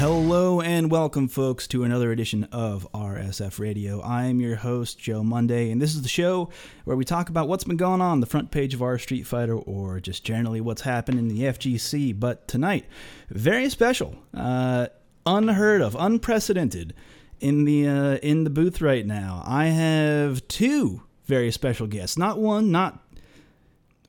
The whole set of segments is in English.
Hello and welcome, folks, to another edition of RSF Radio. I am your host, Joe Monday, and this is the show where we talk about what's been going on, the front page of our Street Fighter or just generally what's happened in the FGC. But tonight, very special, uh, unheard of, unprecedented in the uh, in the booth right now. I have two very special guests, not one, not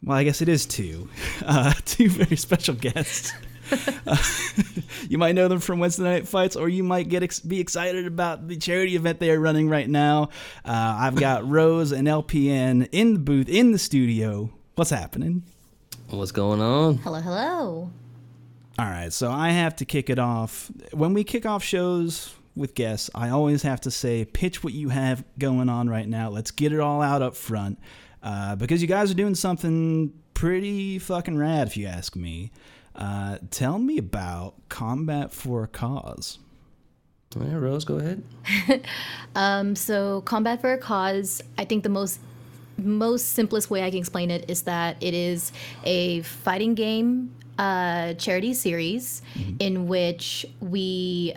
well, I guess it is two, uh, two very special guests. Uh, you might know them from Wednesday Night Fights, or you might get ex- be excited about the charity event they are running right now. Uh, I've got Rose and LPN in the booth, in the studio. What's happening? What's going on? Hello, hello. All right, so I have to kick it off. When we kick off shows with guests, I always have to say, pitch what you have going on right now. Let's get it all out up front. Uh, because you guys are doing something pretty fucking rad, if you ask me. Uh, tell me about Combat for a Cause. Yeah, Rose, go ahead. Um, so, Combat for a Cause, I think the most most simplest way I can explain it is that it is a fighting game uh, charity series in which we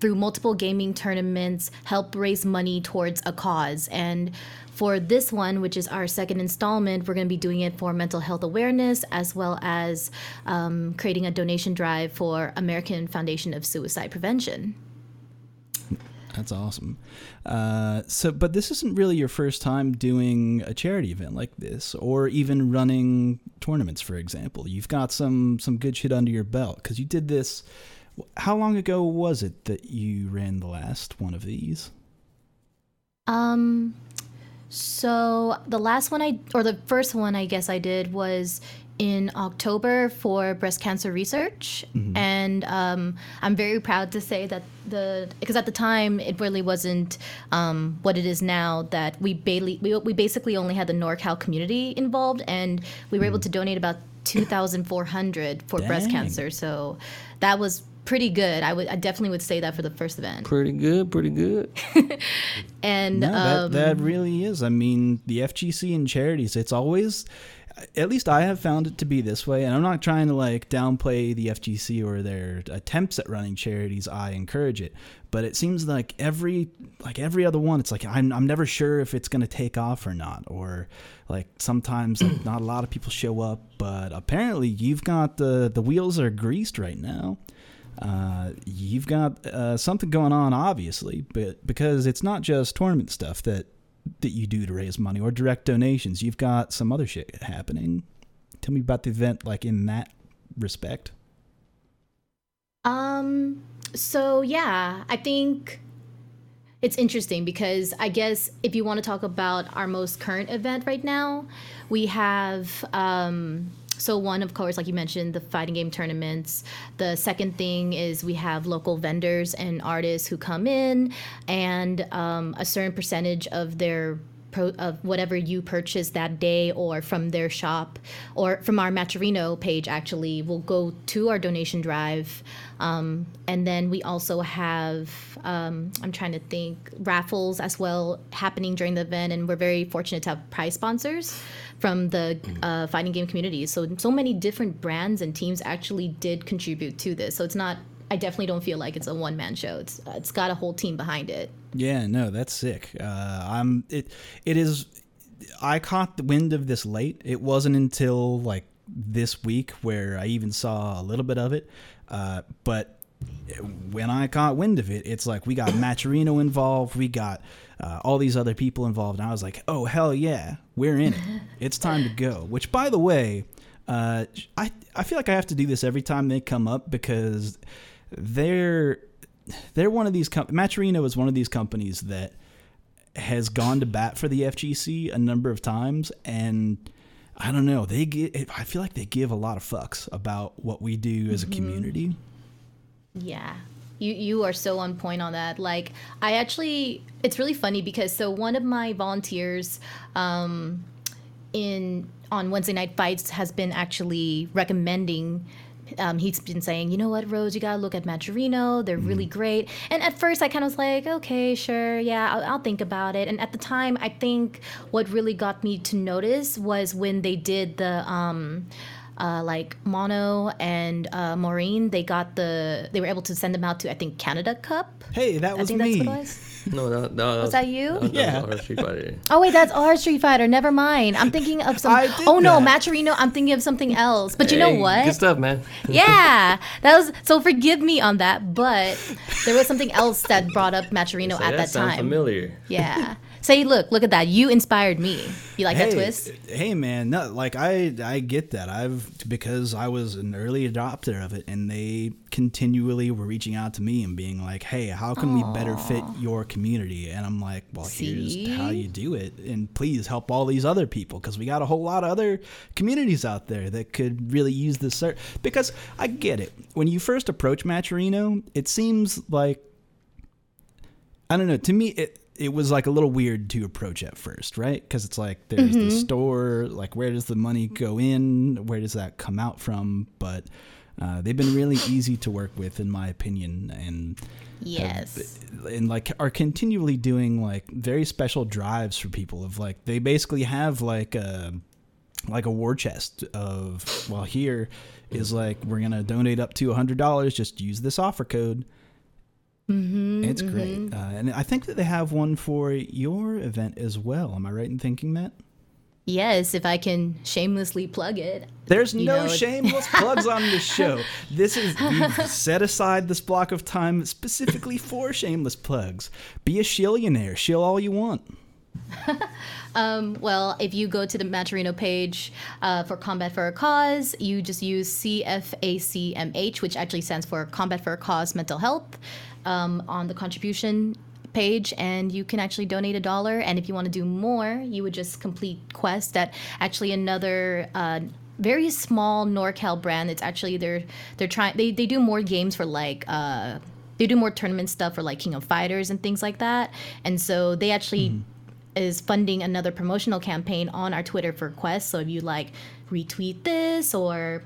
through multiple gaming tournaments help raise money towards a cause and for this one which is our second installment we're going to be doing it for mental health awareness as well as um, creating a donation drive for american foundation of suicide prevention That's awesome. Uh, so, but this isn't really your first time doing a charity event like this, or even running tournaments, for example. You've got some some good shit under your belt because you did this. How long ago was it that you ran the last one of these? Um, so the last one I, or the first one I guess I did was in October for breast cancer research, and um, I'm very proud to say that the because at the time it really wasn't um, what it is now that we barely we, we basically only had the NorCal community involved, and we were able to donate about two thousand four hundred for breast cancer. So that was pretty good. I would I definitely would say that for the first event. Pretty good, pretty good. And No, um, that, that really is. I mean, the FGC and charities, it's always, at least I have found it to be this way. And I'm not trying to like downplay the FGC or their attempts at running charities. I encourage it. But it seems like every, like every other one, it's like, I'm, I'm never sure if it's going to take off or not. Or like sometimes like, not a lot of people show up, but apparently you've got the, the wheels are greased right now uh, you've got uh, something going on, obviously, but because it's not just tournament stuff that that you do to raise money or direct donations. You've got some other shit happening. Tell me about the event, like in that respect. Um, so yeah, I think it's interesting because I guess if you want to talk about our most current event right now, we have um so one of course like you mentioned the fighting game tournaments the second thing is we have local vendors and artists who come in and um, a certain percentage of their pro- of whatever you purchase that day or from their shop or from our Matcherino page actually will go to our donation drive. Um, and then we also have, um, I'm trying to think, raffles as well happening during the event. And we're very fortunate to have prize sponsors from the uh, fighting game community. So, so many different brands and teams actually did contribute to this. So it's not, I definitely don't feel like it's a one man show. It's, uh, it's got a whole team behind it. Yeah, no, that's sick. Uh, I'm it. It is. I caught the wind of this late. It wasn't until like this week where I even saw a little bit of it. Uh, but when I caught wind of it, it's like we got Matcherino involved. We got uh, all these other people involved, and I was like, "Oh hell yeah, we're in it! It's time to go." Which, by the way, uh, I I feel like I have to do this every time they come up because they're they're one of these com- Matcherino is one of these companies that has gone to bat for the FGC a number of times and I don't know they get I feel like they give a lot of fucks about what we do as a community. Yeah. You you are so on point on that. Like I actually it's really funny because so one of my volunteers um in on Wednesday night fights has been actually recommending um, he's been saying, you know what, Rose, you gotta look at Matcherino. They're really great. And at first, I kind of was like, okay, sure, yeah, I'll, I'll think about it. And at the time, I think what really got me to notice was when they did the um, uh, like Mono and uh, Maureen, they got the they were able to send them out to I think Canada Cup. Hey, that I was think me. that's what it was. No, no, no. Was that you? That, Yeah. That Street Fighter. Oh wait, that's our Street Fighter. Never mind. I'm thinking of some. I did oh no, that. Matcherino. I'm thinking of something else. But you know what? Good stuff, man. yeah, that was so. Forgive me on that, but there was something else that brought up Matcherino Say, at that sounds time. familiar. Yeah. Say, look, look at that. You inspired me. You like hey, that twist? Hey man, no, like I I get that. I've because I was an early adopter of it and they continually were reaching out to me and being like, "Hey, how can we better fit your community?" And I'm like, "Well, here's how you do it and please help all these other people because we got a whole lot of other communities out there that could really use this ser- because I get it. When you first approach Matcherino, it seems like I don't know. To me, it it was like a little weird to approach at first, right? Because it's like there's the store. Like, where does the money go in? Where does that come out from? But uh, they've been really easy to work with, in my opinion, and Yes. and like are continually doing like very special drives for people. Of like they basically have like a like a war chest of well here is like we're gonna donate up to a hundred dollars. Just use this offer code. Mm-hmm, it's great, uh, and I think that they have one for your event as well. Am I right in thinking that? Yes, if I can shamelessly plug it. There's no know, shameless plugs on this show. This is set aside this block of time specifically for shameless plugs. Be a shillionaire, shill all you want. Well, if you go to the Matcherino page uh, for Combat for a Cause, you just use CFACMH, which actually stands for Combat for a Cause Mental Health, um, on the contribution page, and you can actually donate a dollar. And if you want to do more, you would just complete quests that actually another. Uh, very small NorCal brand. It's actually they're they're trying they, they do more games for like uh they do more tournament stuff for like King of Fighters and things like that. And so they actually is funding another promotional campaign on our Twitter for Quest. So if you like retweet this or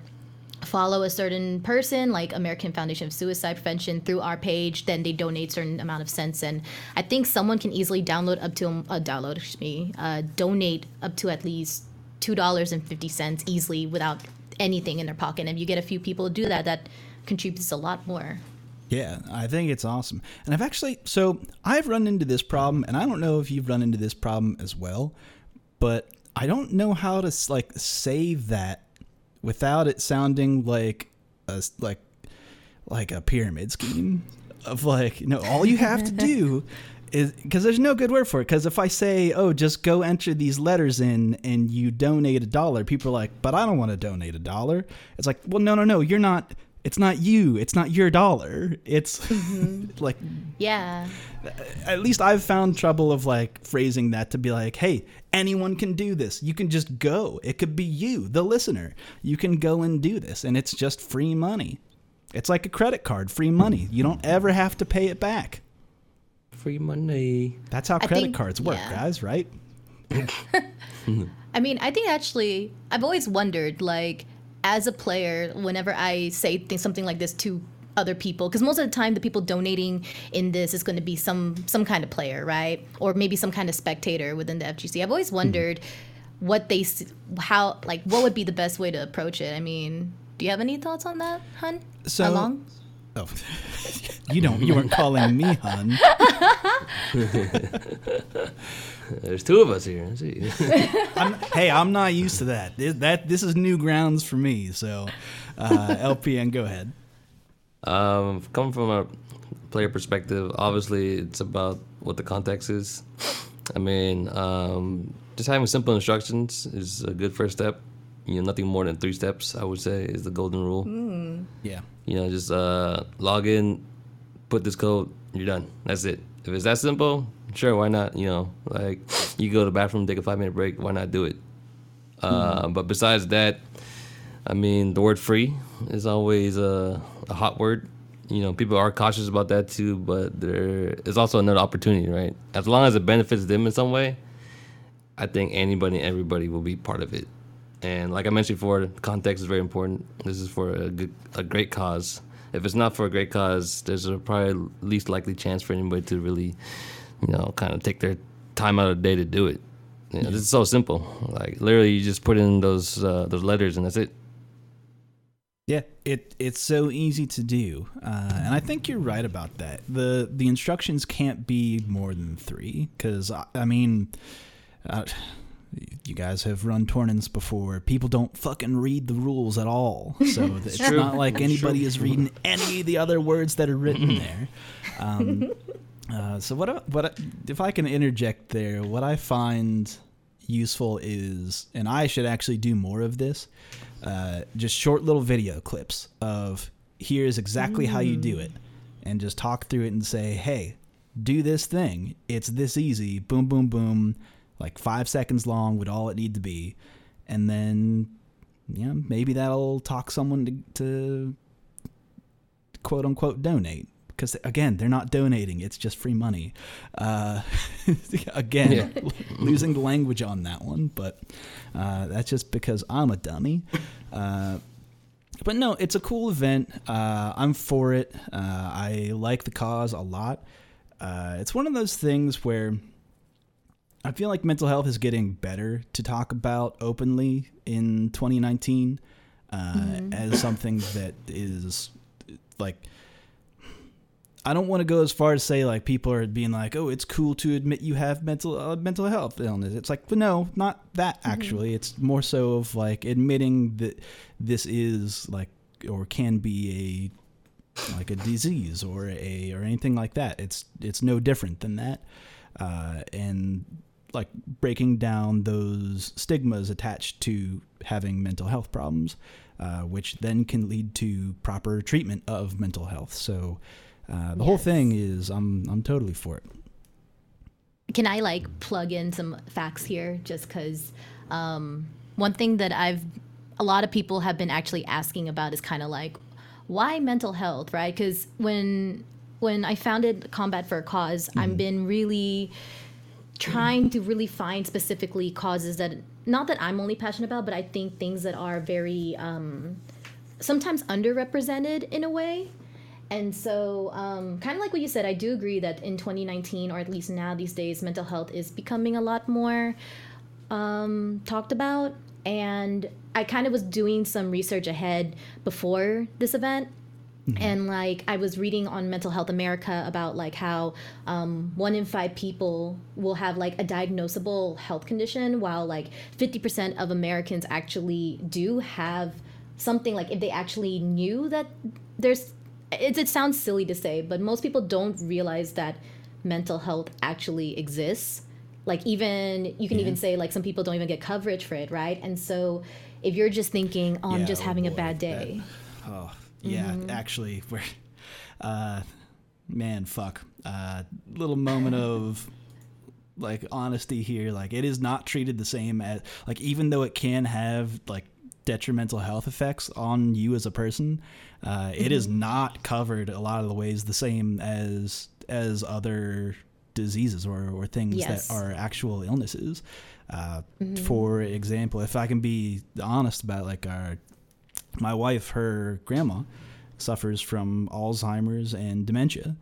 follow a certain person like American Foundation of Suicide Prevention through our page, then they donate certain amount of cents. And I think someone can easily download up to uh, download excuse me, uh, donate up to at least two dollars and fifty cents easily without anything in their pocket. And if you get a few people to do that, that contributes a lot more. Yeah, I think it's awesome. And I've actually, so I've run into this problem, and I don't know if you've run into this problem as well, but I don't know how to like say that without it sounding like a like like a pyramid scheme of like you know all you have to do is because there's no good word for it. Because if i say oh just go enter these letters in and you donate a dollar people are like but i don't want to donate a dollar. It's like well no no no you're not it's not you it's not your dollar it's mm-hmm. like Yeah. at least I've found trouble of like phrasing that to be like, hey, anyone can do this. You can just go. It could be you, the listener. You can go and do this, and it's just free money. It's like a credit card, free money. You don't ever have to pay it back. Free money. That's how I credit think- cards work, yeah. guys, right? I mean, I think actually, I've always wondered, like, as a player, whenever I say th- something like this to other people, because most of the time the people donating in this is going to be some some kind of player, right, or maybe some kind of spectator within the FGC. I've always mm-hmm. wondered what they, how, like, what would be the best way to approach it. I mean, do you have any thoughts on that, Hun? So- Along? Oh, you don't. You weren't calling me, hun. There's two of us here. I'm, hey, I'm not used to that. This, that this is new grounds for me. So, uh, LPN, go ahead. Um, coming from a player perspective, obviously it's about what the context is. I mean, um, just having simple instructions is a good first step. You know, nothing more than three steps, I would say, is the golden rule. Yeah. You know, just uh, log in, put this code, you're done. That's it. If it's that simple, sure, why not? You know, like you go to the bathroom, take a five minute break, why not do it? Uh, But besides that, I mean, the word free is always a, a hot word. You know, people are cautious about that too, but there is also another opportunity, right? As long as it benefits them in some way, I think anybody and everybody will be part of it. And like I mentioned before, context is very important. This is for a good, a great cause. If it's not for a great cause, there's a probably least likely chance for anybody to really, you know, kind of take their time out of the day to do it. You know, is so simple. Like literally, you just put in those uh, those letters and that's it. Yeah, it it's so easy to do, uh, and I think you're right about that. the The instructions can't be more than three, because I, I, mean, uh, you guys have run tournaments before. People don't fucking read the rules at all, so it's True. not like anybody is reading any of the other words that are written there. Um, uh, so what what if I can interject there? What I find useful is, and I should actually do more of this uh, just short little video clips of here's exactly mm. how you do it, and just talk through it and say, hey, do this thing. It's this easy. Boom, boom, boom. Like five seconds long would all it need to be, and then yeah, maybe that'll talk someone to, to quote unquote donate. Because again they're not donating. It's just free money. Uh, again yeah. losing the language on that one but uh, that's just because i'm a dummy. Uh, but no it's a cool event. Uh, i'm for it. Uh, i like the cause a lot. Uh, it's one of those things where i feel like mental health is getting better to talk about openly in 2019 mm-hmm. as something that is like I don't want to go as far as say like people are being like, oh, it's cool to admit you have mental uh, mental health illness. It's like, but no, not that mm-hmm. actually. Mm-hmm. It's more so of like admitting that this is like or can be a like a disease or a or anything like that. It's it's no different than that, uh, and like breaking down those stigmas attached to having mental health problems, uh, which then can lead to proper treatment of mental health. So. Uh, the yes. whole thing is I'm I'm totally for it. Can I like plug in some facts here just because um, one thing that I've a lot of people have been actually asking about is kind of like why mental health, right? Because when when I founded Combat for a Cause, mm-hmm. I've been really trying to really find specifically causes that not that I'm only passionate about, but I think things that are very um, sometimes underrepresented in a way. And so, um, kind of like what you said, I do agree that in 2019, or at least now these days, mental health is becoming a lot more um, talked about. And I kind of was doing some research ahead before this event. Mm-hmm. And like I was reading on Mental Health America about like how um, one in five people will have like a diagnosable health condition, while like 50% of Americans actually do have something like if they actually knew that there's it, it sounds silly to say, but most people don't realize that mental health actually exists. Like even you can yeah. even say like some people don't even get coverage for it, right? And so if you're just thinking, "Oh, I'm just oh having boy, a bad day," that, oh yeah, mm-hmm. actually, we're uh, man, fuck, uh, little moment of like honesty here. Like it is not treated the same as like even though it can have like detrimental health effects on you as a person, uh, mm-hmm. it is mm-hmm. not covered a lot of the ways the same as as other diseases or, or things yes. that are actual illnesses. Uh, mm-hmm. For example, if I can be honest about like our my wife, her grandma suffers from Alzheimer's and dementia,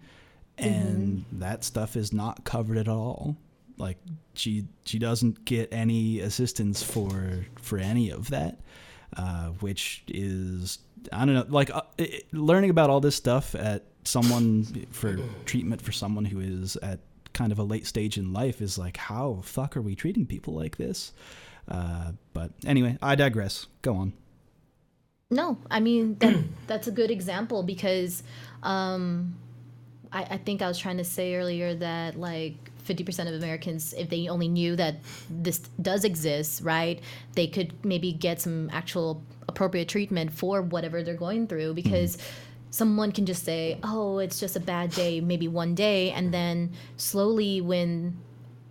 and mm-hmm. that stuff is not covered at all. Like she she doesn't get any assistance for for any of that uh, which is I don't know, like uh, it, learning about all this stuff at someone for treatment for someone who is at kind of a late stage in life is like, how fuck are we treating people like this? Uh, but anyway, I digress. Go on. No, I mean that that's a good example because um, I, I think I was trying to say earlier that like 50% of Americans, if they only knew that this does exist, right, they could maybe get some actual appropriate treatment for whatever they're going through because mm. someone can just say, oh, it's just a bad day, maybe one day. And then slowly, when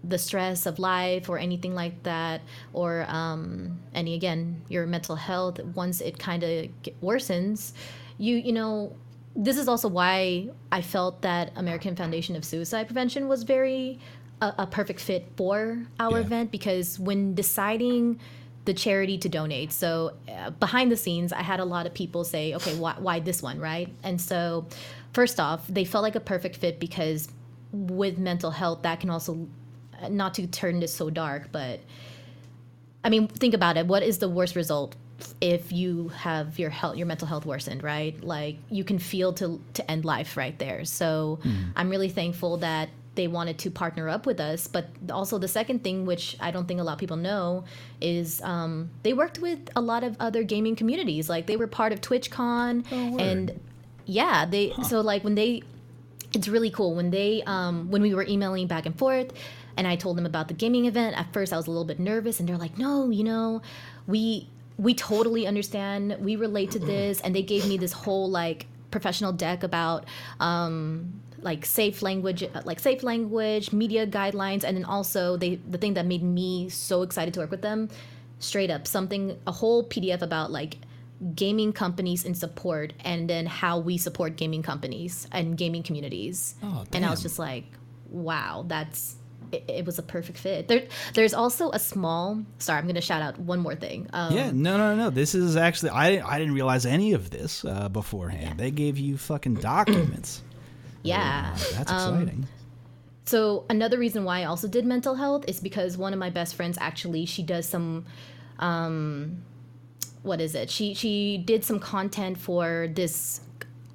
the stress of life or anything like that, or um, any, again, your mental health, once it kind of worsens, you, you know, this is also why I felt that American Foundation of Suicide Prevention was very a, a perfect fit for our yeah. event because when deciding the charity to donate. So uh, behind the scenes, I had a lot of people say, "Okay, why, why this one, right?" And so, first off, they felt like a perfect fit because with mental health, that can also not to turn this so dark, but I mean, think about it. What is the worst result if you have your health, your mental health worsened, right? Like you can feel to to end life right there. So I'm really thankful that they wanted to partner up with us. But also the second thing, which I don't think a lot of people know, is um, they worked with a lot of other gaming communities. Like they were part of TwitchCon, Oh, and yeah, they so like when they it's really cool when they um, when we were emailing back and forth and i told them about the gaming event. At first i was a little bit nervous and they're like no you know we we totally understand. We relate to this. And they gave me this whole like professional deck about um, like safe language like safe language media guidelines and then also they the thing that made me so excited to work with them straight up something a whole pdf about like gaming companies in support and then how we support gaming companies and gaming communities. Oh, and i was just like wow that's it, it was a perfect fit there there's also a small sorry i'm gonna shout out one more thing um, Yeah, no, no, no. This is actually I I didn't realize any of this uh, beforehand. They gave you fucking documents. yeah That's Um, exciting. So another reason why I also did mental health is because one of my best friends actually she does some um what is it? She she did some content for this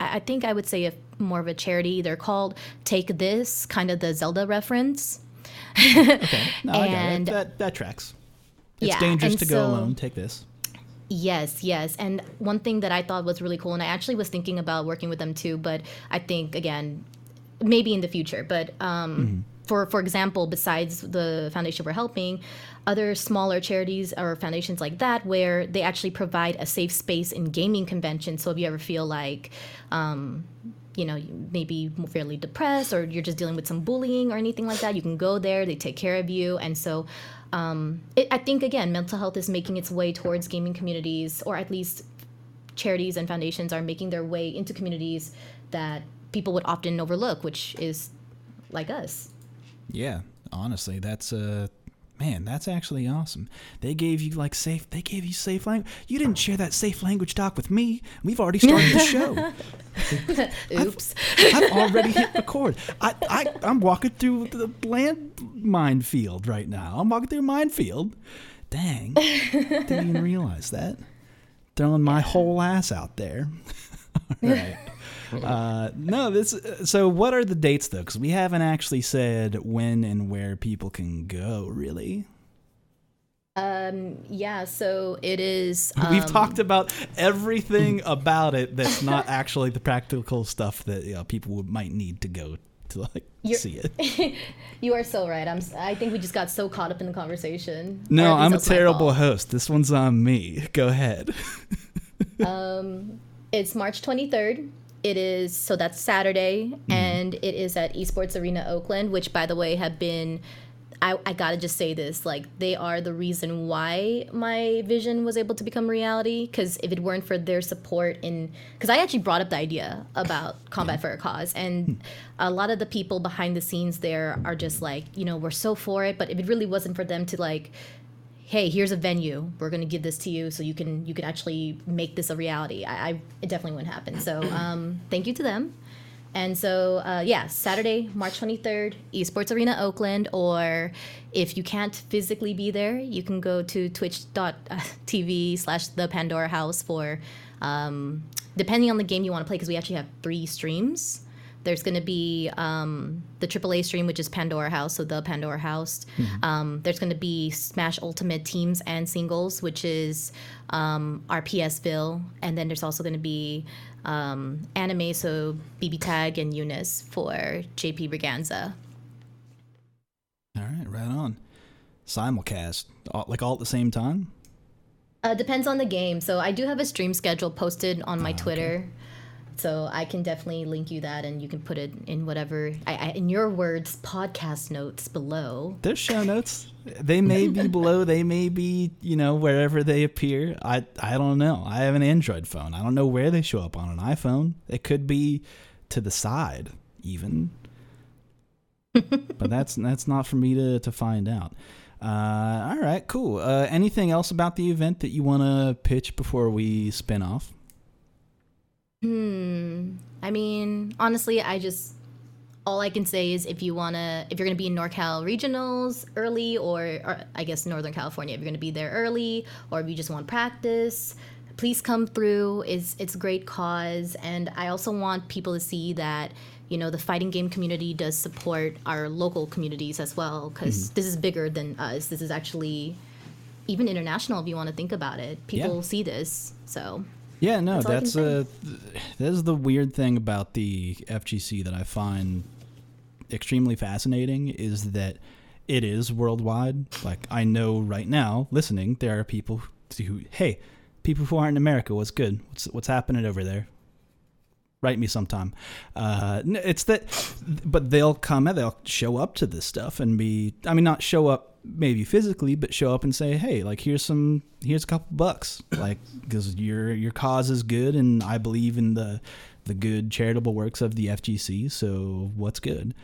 I I think I would say a more of a charity. They're called Take This, kind of the Zelda reference. Okay, no, and- it. That that tracks. It's Yeah, dangerous to go alone. Take this. Yes, yes. And one thing that I thought was really cool, and I actually was thinking about working with them too, but I think again, maybe in the future. But um, for for example, besides the foundation we're helping, other smaller charities or foundations like that, where they actually provide a safe space in gaming conventions. So if you ever feel like um, you know, maybe fairly depressed or you're just dealing with some bullying or anything like that, you can go there. They take care of you. And so um, it, I think, again, mental health is making its way towards gaming communities, or at least charities and foundations are making their way into communities that people would often overlook, which is like us. Yeah, honestly, that's uh man, that's actually awesome. They gave you like safe they gave you safe language. You didn't share that safe language doc with me. We've already started the show. Oops. I've already hit record. I, I I'm walking through the land minefield right now. I'm walking through a minefield. Dang. Didn't even realize that. Throwing my whole ass out there. All right. Uh, no, this. So, what are the dates though? Because we haven't actually said when and where people can go. Really, Um, yeah, so it is. we've um, talked about everything about it that's not actually the practical stuff that you know, people would, might need to go to like You're- see it. You are so right. I'm. s- I think we just got so caught up in the conversation. No, I'm a terrible host. This one's on me. Go ahead. Um, it's March 23rd. It is so that's Saturday, mm-hmm. and it is at Esports Arena Oakland, which, by the way, have been. I, I gotta just say this like they are the reason why my vision was able to become reality because if it weren't for their support in because i actually brought up the idea about combat for a cause and hmm. a lot of the people behind the scenes there are just like you know we're so for it but if it really wasn't for them to like hey here's a venue. We're going to give this to you so you can you can actually make this a reality. I, I it definitely wouldn't happen. So um, thank you to them. And so uh, yeah saturday march 23rd esports arena oakland or if you can't physically be there you can go to twitch.tv slash the pandora house for um, depending on the game you want to play because we actually have three streams there's going to be um, the AAA stream, which is Pandora House, so the Pandora House. Um, there's going to be Smash Ultimate Teams and Singles, which is um, our PSville. And then there's also going to be um, anime, so BB Tag and UNIST for JP Briganza. All right, right on. Simulcast, all, like all at the same time. Uh, depends on the game. So I do have a stream schedule posted on my Twitter. okay. So I can definitely link you that, and you can put it in whatever, I, I, in your words, podcast notes below. There's show notes. They may be below. They may be, you know, wherever they appear. I I don't know. I have an Android phone. I don't know where they show up on an iPhone. It could be to the side, even. but that's that's not for me to to find out. Uh, all right, cool. Uh, anything else about the event that you want to pitch before we spin off? Hmm. I mean, honestly, I just all I can say is if you wanna, if you're gonna be in NorCal regionals early, or, or I guess Northern California, if you're gonna be there early, or if you just want practice, please come through. It's it's a great cause, and I also want people to see that you know the fighting game community does support our local communities as well, because this is bigger than us. This is actually even international if you want to think about it. People Yeah. see this, so Yeah, no, That's that's th- that is the weird thing about the FGC that I find extremely fascinating is that it is worldwide. Like I know right now, listening, there are people who, hey, people who aren't in America, what's good? What's what's happening over there? Write me sometime. Uh, it's that, but they'll come and they'll show up to this stuff and be. I mean, not show up maybe physically, but show up and say, "Hey, like here's some, here's a couple bucks, like because your your cause is good, and I believe in the the good charitable works of the FGC. So what's good?"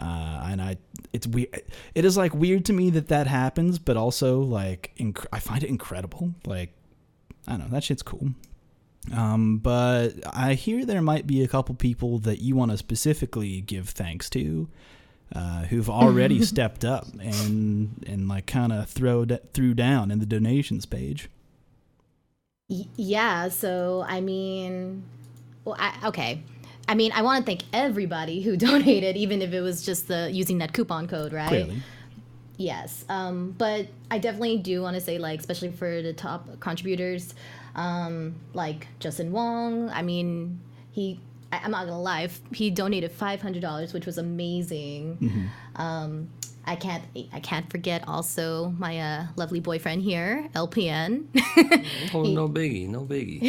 Uh, and I, it's weird. It is like weird to me that that happens, but also like inc- I find it incredible. Like I don't know, that shit's cool. Um, but I hear there might be a couple people that you want to specifically give thanks to, uh, who've already stepped up and and like kind of throw d- threw down in the donations page. Yeah so i mean well I, okay. I mean i want to thank everybody who donated even if it was just the using that coupon code right? Clearly, yes um, but i definitely do want to say like especially for the top contributors um, like justin wong i mean he I, i'm not gonna lie he donated $500 which was amazing um, I can't I can't forget also my uh, lovely boyfriend here, LPN. Oh, no biggie, no biggie.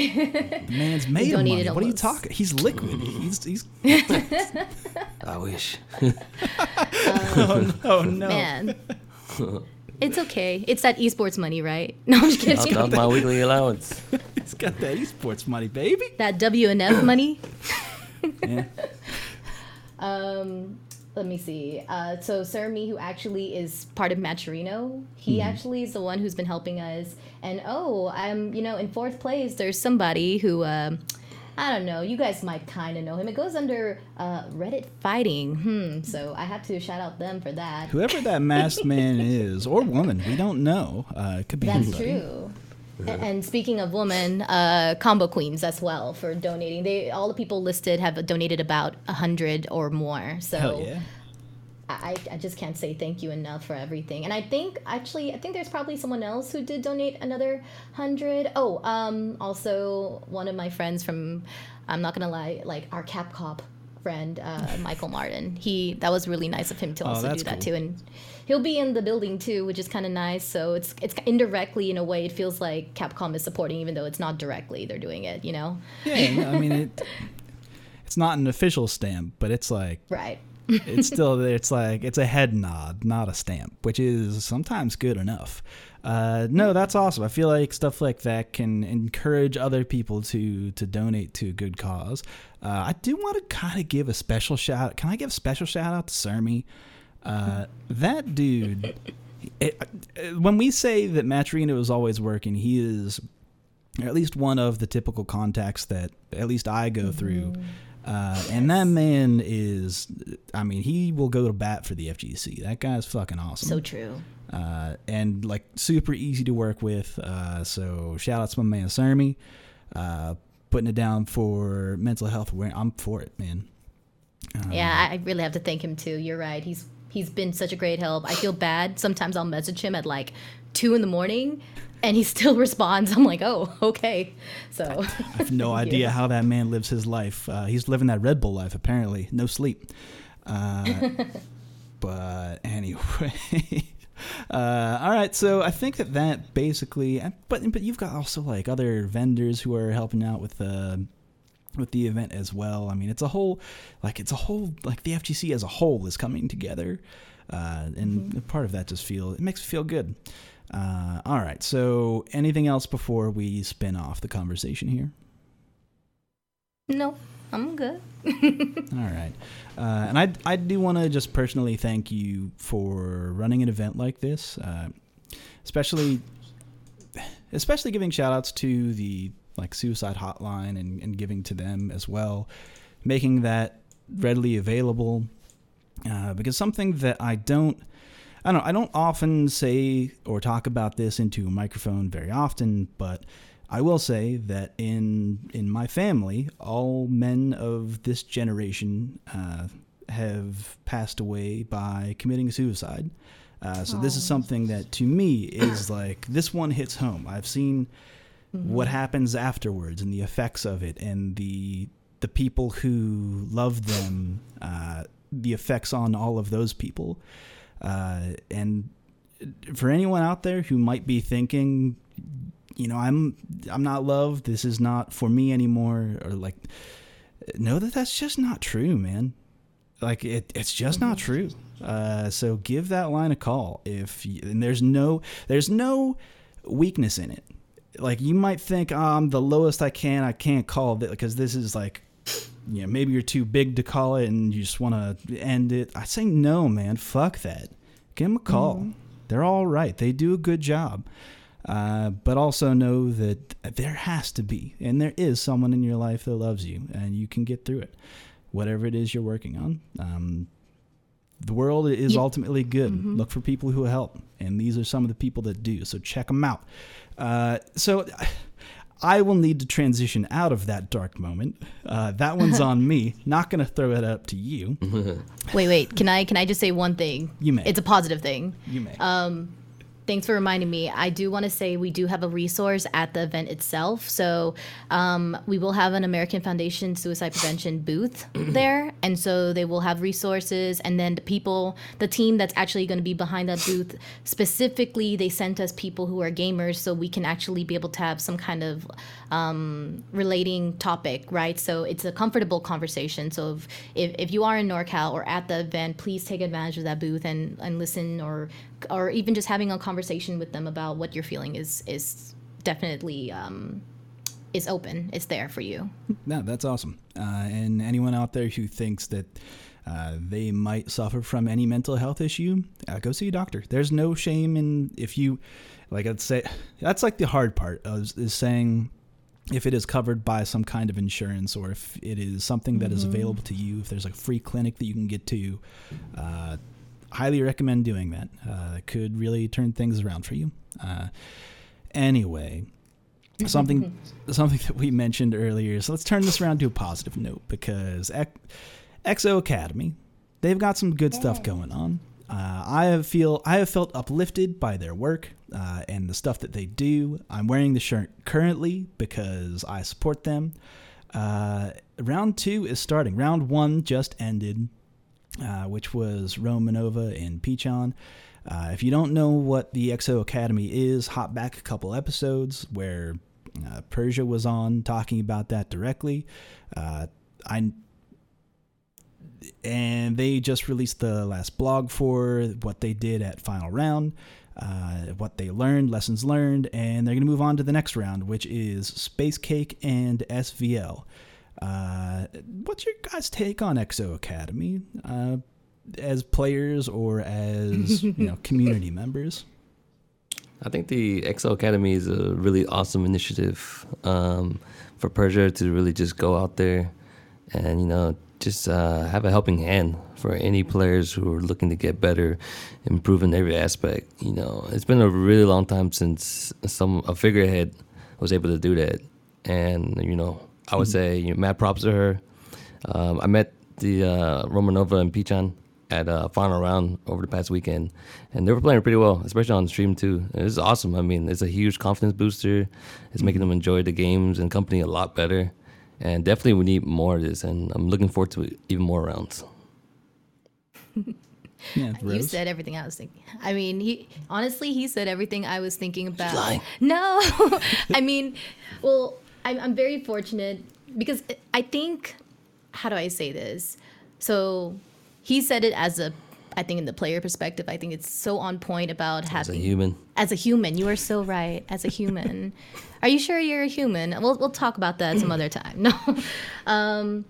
the man's made of money. donated What are you almost- talking? He's liquid. He's he's. I wish. oh, oh no! Man. It's okay. It's that esports money, right? No, I'm just That's, kidding. that's my weekly allowance. He's got that esports money, baby. that WNF money. Yeah. Um, let me see. Uh, so Sir Me, who actually is part of Matcherino, he actually is the one who's been helping us. And oh, I'm you know in fourth place. There's somebody who. Um, I don't know. You guys might kind of know him. It goes under uh, Reddit fighting. Hmm. So I have to shout out them for that. Whoever that masked man is or woman, we don't know. Uh, it could be That's anybody. true. And speaking of women, uh, combo queens as well for donating. They all the people listed have donated about a hundred or more. So yeah! I, I just can't say thank you enough for everything. And I think actually I think there's probably someone else who did donate another hundred. Oh, um, also one of my friends from I'm not gonna lie, like our Capcom friend, uh, Michael Martin. He that was really nice of him to Oh, also that's do that cool. too. And he'll be in the building too, which is kind of nice. So it's it's indirectly in a way it feels like Capcom is supporting, even though it's not directly they're doing it. You know, Yeah, I mean it. It's not an official stamp, but it's like right? it's still it's like it's a head nod, not a stamp, which is sometimes good enough. Uh, no, that's awesome. I feel like stuff like that can encourage other people to to donate to a good cause. Uh, I do want to kind of give a special shout. Out. Can I give a special shout out to Sermi? Uh, that dude. It, uh, when we say that Matcherino is always working, he is at least one of the typical contacts that at least I go through. Uh, and that man is, I mean, he will go to bat for the FGC. That guy's fucking awesome. So true. Uh, and like super easy to work with. Uh, so shout out to my man Sermi, uh, putting it down for mental health awareness. I'm for it, man. Um, Yeah, I I really have to thank him too. You're right. He's he's been such a great help. I feel bad. Sometimes I'll message him at like two in the morning and he still responds. I'm like, oh, okay. So I have no idea how that man lives his life. Uh, he's living that Red Bull life, apparently. No sleep. Uh, but anyway. Uh, all right, so I think that that basically, but but you've got also like other vendors who are helping out with the with the event as well. I mean, it's a whole like it's a whole like the FGC as a whole is coming together, uh, and part of that just feel it makes me feel good. Uh, all right, so anything else before we spin off the conversation here? no, I'm good. All right. Uh, and I, I do want to just personally thank you for running an event like this, uh, especially especially giving shout outs to the like suicide hotline and, and giving to them as well, making that readily available. uh, because something that I don't. I don't. I don't often say or talk about this into a microphone very often, but I will say that in in my family, all men of this generation uh, have passed away by committing suicide. Uh, so this is something that to me is like this one hits home. I've seen what happens afterwards and the effects of it, and the the people who love them, uh, the effects on all of those people, uh, and for anyone out there who might be thinking, you know, I'm I'm not loved. This is not for me anymore, or like, know that that's just not true, man. Like it, it's just not true. Uh, so give that line a call if you, and there's no there's no weakness in it. Like you might think oh, I'm the lowest I can. I can't call it because this is like you know, maybe you're too big to call it and you just want to end it. I say no, man. Fuck that. Give them a call. They're all right. They do a good job. Uh, but also know that there has to be, and there is someone in your life that loves you, and you can get through it, whatever it is you're working on. Um, the world is Yep. ultimately good. Look for people who help, and these are some of the people that do. So check them out. Uh, so I will need to transition out of that dark moment. Uh, that one's on me. Not going to throw it up to you. Wait, wait. Can I can I just say one thing? You may. It's a positive thing. You may. Thanks for reminding me. I do want to say we do have a resource at the event itself. So um, we will have an American Foundation Suicide Prevention booth there. And so they will have resources. And then the people, the team that's actually going to be behind that booth, specifically, they sent us people who are gamers so we can actually be able to have some kind of um, relating topic, right? So it's a comfortable conversation. So if, if, if you are in NorCal or at the event, please take advantage of that booth and, and listen or or even just having a conversation with them about what you're feeling is is definitely um, is open. It's there for you. No, that's awesome. Uh, and anyone out there who thinks that uh, they might suffer from any mental health issue, uh, go see a doctor. There's no shame in if you, like I'd say, that's like the hard part is, is saying if it is covered by some kind of insurance or if it is something that is available to you, if there's like a free clinic that you can get to. Highly recommend doing that. Uh, it could really turn things around for you. Uh, anyway, something something that we mentioned earlier. So let's turn this around to a positive note because XO Academy, they've got some good stuff going on. Uh, I have feel I have felt uplifted by their work uh, and the stuff that they do. I'm wearing the shirt currently because I support them. Uh, round two is starting. Round one just ended, uh, which was Romanova and Pichon. Uh, if you don't know what the XO Academy is, hop back a couple episodes where uh, Persia was on talking about that directly. Uh, I and they just released the last blog for what they did at final round, uh, what they learned, lessons learned, and they're going to move on to the next round, which is SpaceCake and SVL. Uh, what's your guys' take on XO Academy uh, as players or as you know community members? I think the XO Academy is a really awesome initiative um, for Persia to really just go out there and you know just uh, have a helping hand for any players who are looking to get better, improve in every aspect. You know, it's been a really long time since some a figurehead was able to do that, and you know, I would say you know, mad props to her. Um, I met the uh, Romanova and Pichan at uh, final round over the past weekend, and they were playing pretty well, especially on stream too. It's awesome. I mean, it's a huge confidence booster. It's making them enjoy the games and company a lot better, and definitely we need more of this. And I'm looking forward to even more rounds. Yeah, You said everything I was thinking. I mean, he honestly he said everything I was thinking about. lying. No, I mean, well, I'm I'm very fortunate because I think how do I say this? So he said it as a I think in the player perspective, I think it's so on point about having As a human, as a human. You are so right. As a human, are you sure you're a human? We'll we'll talk about that some other time. No, um,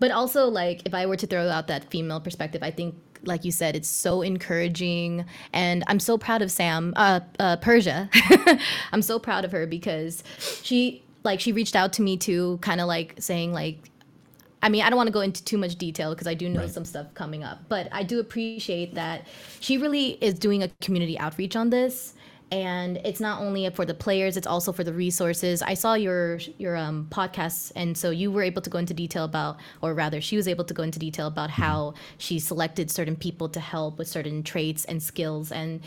but also like if I were to throw out that female perspective, I think like you said, it's so encouraging, and I'm so proud of Sam, uh, uh, Persia. I'm so proud of her because she like she reached out to me too, kind of like saying like I mean, I don't want to go into too much detail because I do know Right. some stuff coming up, but I do appreciate that she really is doing a community outreach on this. And it's not only for the players; it's also for the resources. I saw your your um, podcasts, and so you were able to go into detail about, or rather, she was able to go into detail about how she selected certain people to help with certain traits and skills. And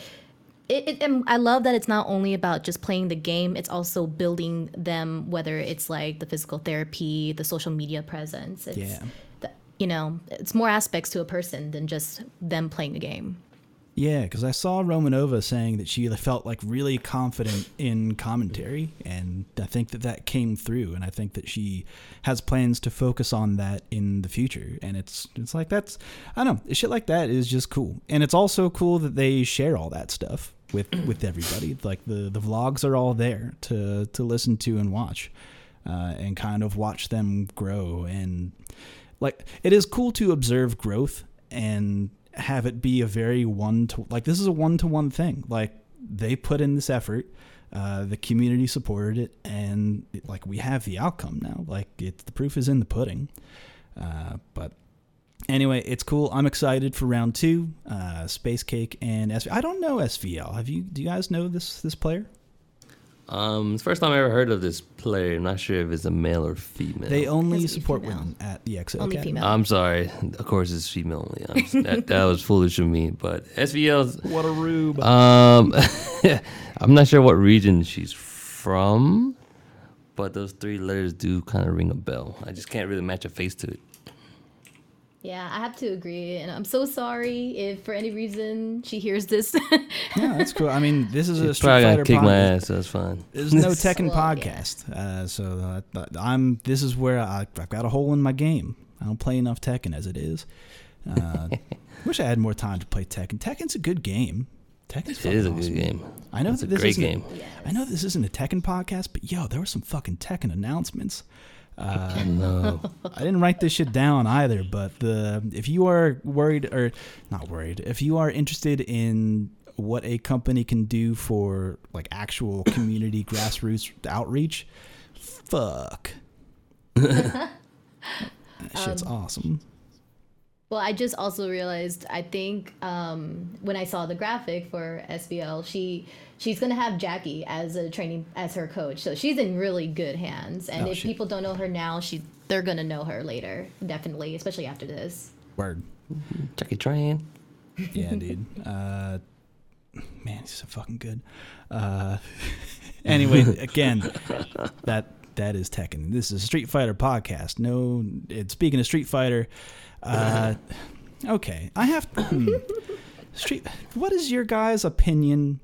it, it, and I love that it's not only about just playing the game; it's also building them. Whether it's like the physical therapy, the social media presence. It's, Yeah. the- you know, it's more aspects to a person than just them playing the game. Yeah, because I saw Romanova saying that she felt like really confident in commentary, and I think that that came through, and I think that she has plans to focus on that in the future. And it's it's like that's I don't know, shit like that is just cool, and it's also cool that they share all that stuff with with everybody. Like the the vlogs are all there to to listen to and watch, uh, and kind of watch them grow. And like it is cool to observe growth and have it be a very one to like this is a one to one thing. Like they put in this effort uh, the community supported it and like we have the outcome now. Like it the proof is in the pudding. Uh, but anyway it's cool i'm excited for round two uh, SpaceCake and SV- i don't know svl have you do you guys know this this player Um, it's the first time I ever heard of this player. I'm not sure if it's a male or female. they only support female. women at the XO Only female. I'm sorry. Of course, it's female only. I'm that, that was foolish of me. But SVL's. what a rube Um, I'm not sure what region she's from, but those three letters do kind of ring a bell. I just can't really match a face to it. Yeah, I have to agree, and I'm so sorry if for any reason she hears this. yeah that's cool i mean this is a She's street probably fighter gonna kick my podcast. ass, so it's fine. There's no Tekken Well, yeah. podcast, uh, so uh, I'm. This is where I, I've got a hole in my game. I don't play enough Tekken as it is. Uh, wish I had more time to play Tekken. Tekken's a good game. Tekken's It is a good game. I know It's that a this great isn't- game. I know this isn't a Tekken podcast, but yo, there were some fucking Tekken announcements. Uh, No. I didn't write this shit down either, but the if you are worried or not worried, if you are interested in what a company can do for like actual community grassroots outreach, fuck. that shit's Um, awesome. Well, I just also realized. I think um, when I saw the graphic for SVL, she she's gonna have Jackie as a training as her coach, so she's in really good hands. And Oh, if shit. people don't know her now, she they're gonna know her later, definitely, especially after this. Word. Jackie Tran. Yeah, dude. Uh, man, he's so fucking good. Uh, anyway, again, that that is Tekken. This is a Street Fighter podcast. No, it, speaking of Street Fighter, uh, okay, I have hmm. Street. What is your guys' opinion?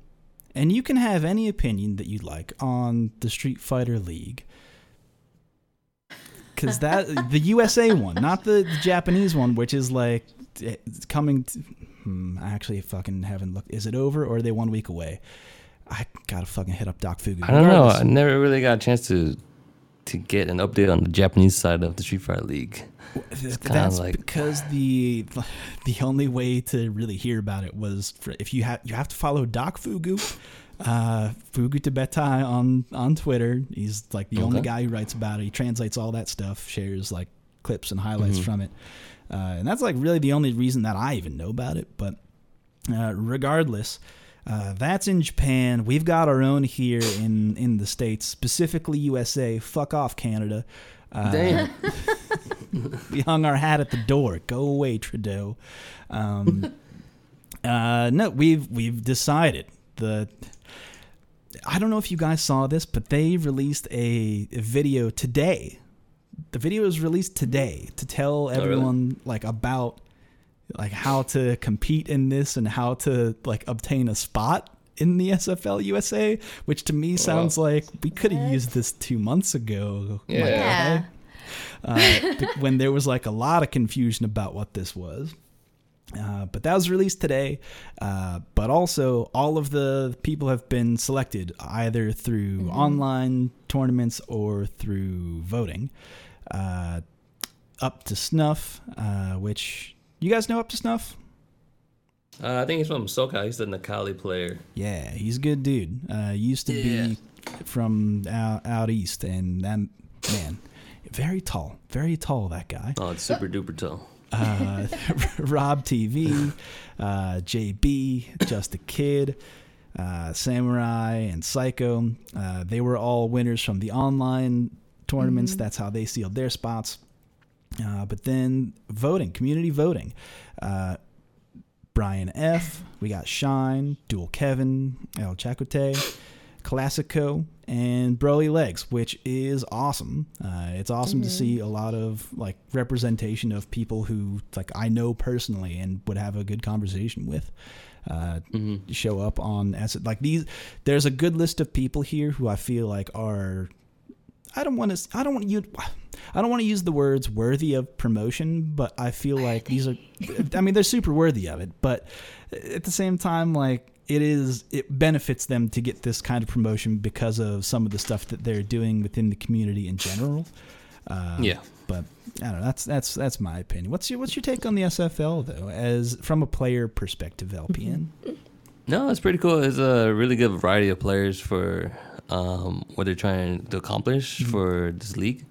And you can have any opinion that you'd like on the Street Fighter League. Because that the USA one, not the, the Japanese one, which is like it's coming. To, hmm, I actually fucking haven't looked. Is it over or are they one week away? I gotta fucking hit up Doc Fugu. I don't know. I never really got a chance to to get an update on the Japanese side of the Street Fighter League. Th- That's like- because the the only way to really hear about it was for, if you have you have to follow Doc Fugu, uh, Fugu Tibetai on on Twitter. He's like the only guy who writes about it. He translates all that stuff, shares like clips and highlights Mhm. from it, uh, and that's like really the only reason that I even know about it. But uh, regardless. Uh, that's in Japan. We've got our own here in, in the States, specifically USA. Fuck off, Canada. Uh, Damn. we hung our hat at the door. Go away, Trudeau. Um, uh, no, we've we've decided the. I don't know if you guys saw this, but they released a, a video today. The video was released today to tell really? everyone like about like how to compete in this and how to like obtain a spot in the SFL USA, which to me sounds like we could have used this two months ago. Yeah. guy uh, when there was like a lot of confusion about what this was. Uh, but that was released today. Uh, but also, all of the people have been selected either through online tournaments or through voting. Uh, up to snuff, uh, which you guys know up to snuff. Uh, I think he's from SoCal. He's the Necalli player. Yeah, he's a good dude. Uh, used to Yeah. be from out, out east, and that man, very tall, very tall. That guy. Oh, it's super duper tall. Uh, Rob TV, uh, JB, Just a Kid, uh, Samurai, and Psycho. Uh, they were all winners from the online tournaments. That's how they sealed their spots. Uh, but then voting, community voting. Uh, Brian F. We got Shine, Dual Kevin, El Chacote, Classico, and Broly Legs, which is awesome. Uh, it's awesome to see a lot of like representation of people who like I know personally and would have a good conversation with. Uh, Show up on as like these. There's a good list of people here who I feel like are I don't want to. I don't want you. I don't want to use the words worthy of promotion, but I feel like these are. I mean, they're super worthy of it, but at the same time, like it is, it benefits them to get this kind of promotion because of some of the stuff that they're doing within the community in general. Uh, Yeah. but I don't know. That's that's that's my opinion. What's your what's your take on the SFL though, as from a player perspective, LPN? No, it's pretty cool. It's a really good variety of players for um, what they're trying to accomplish for this league.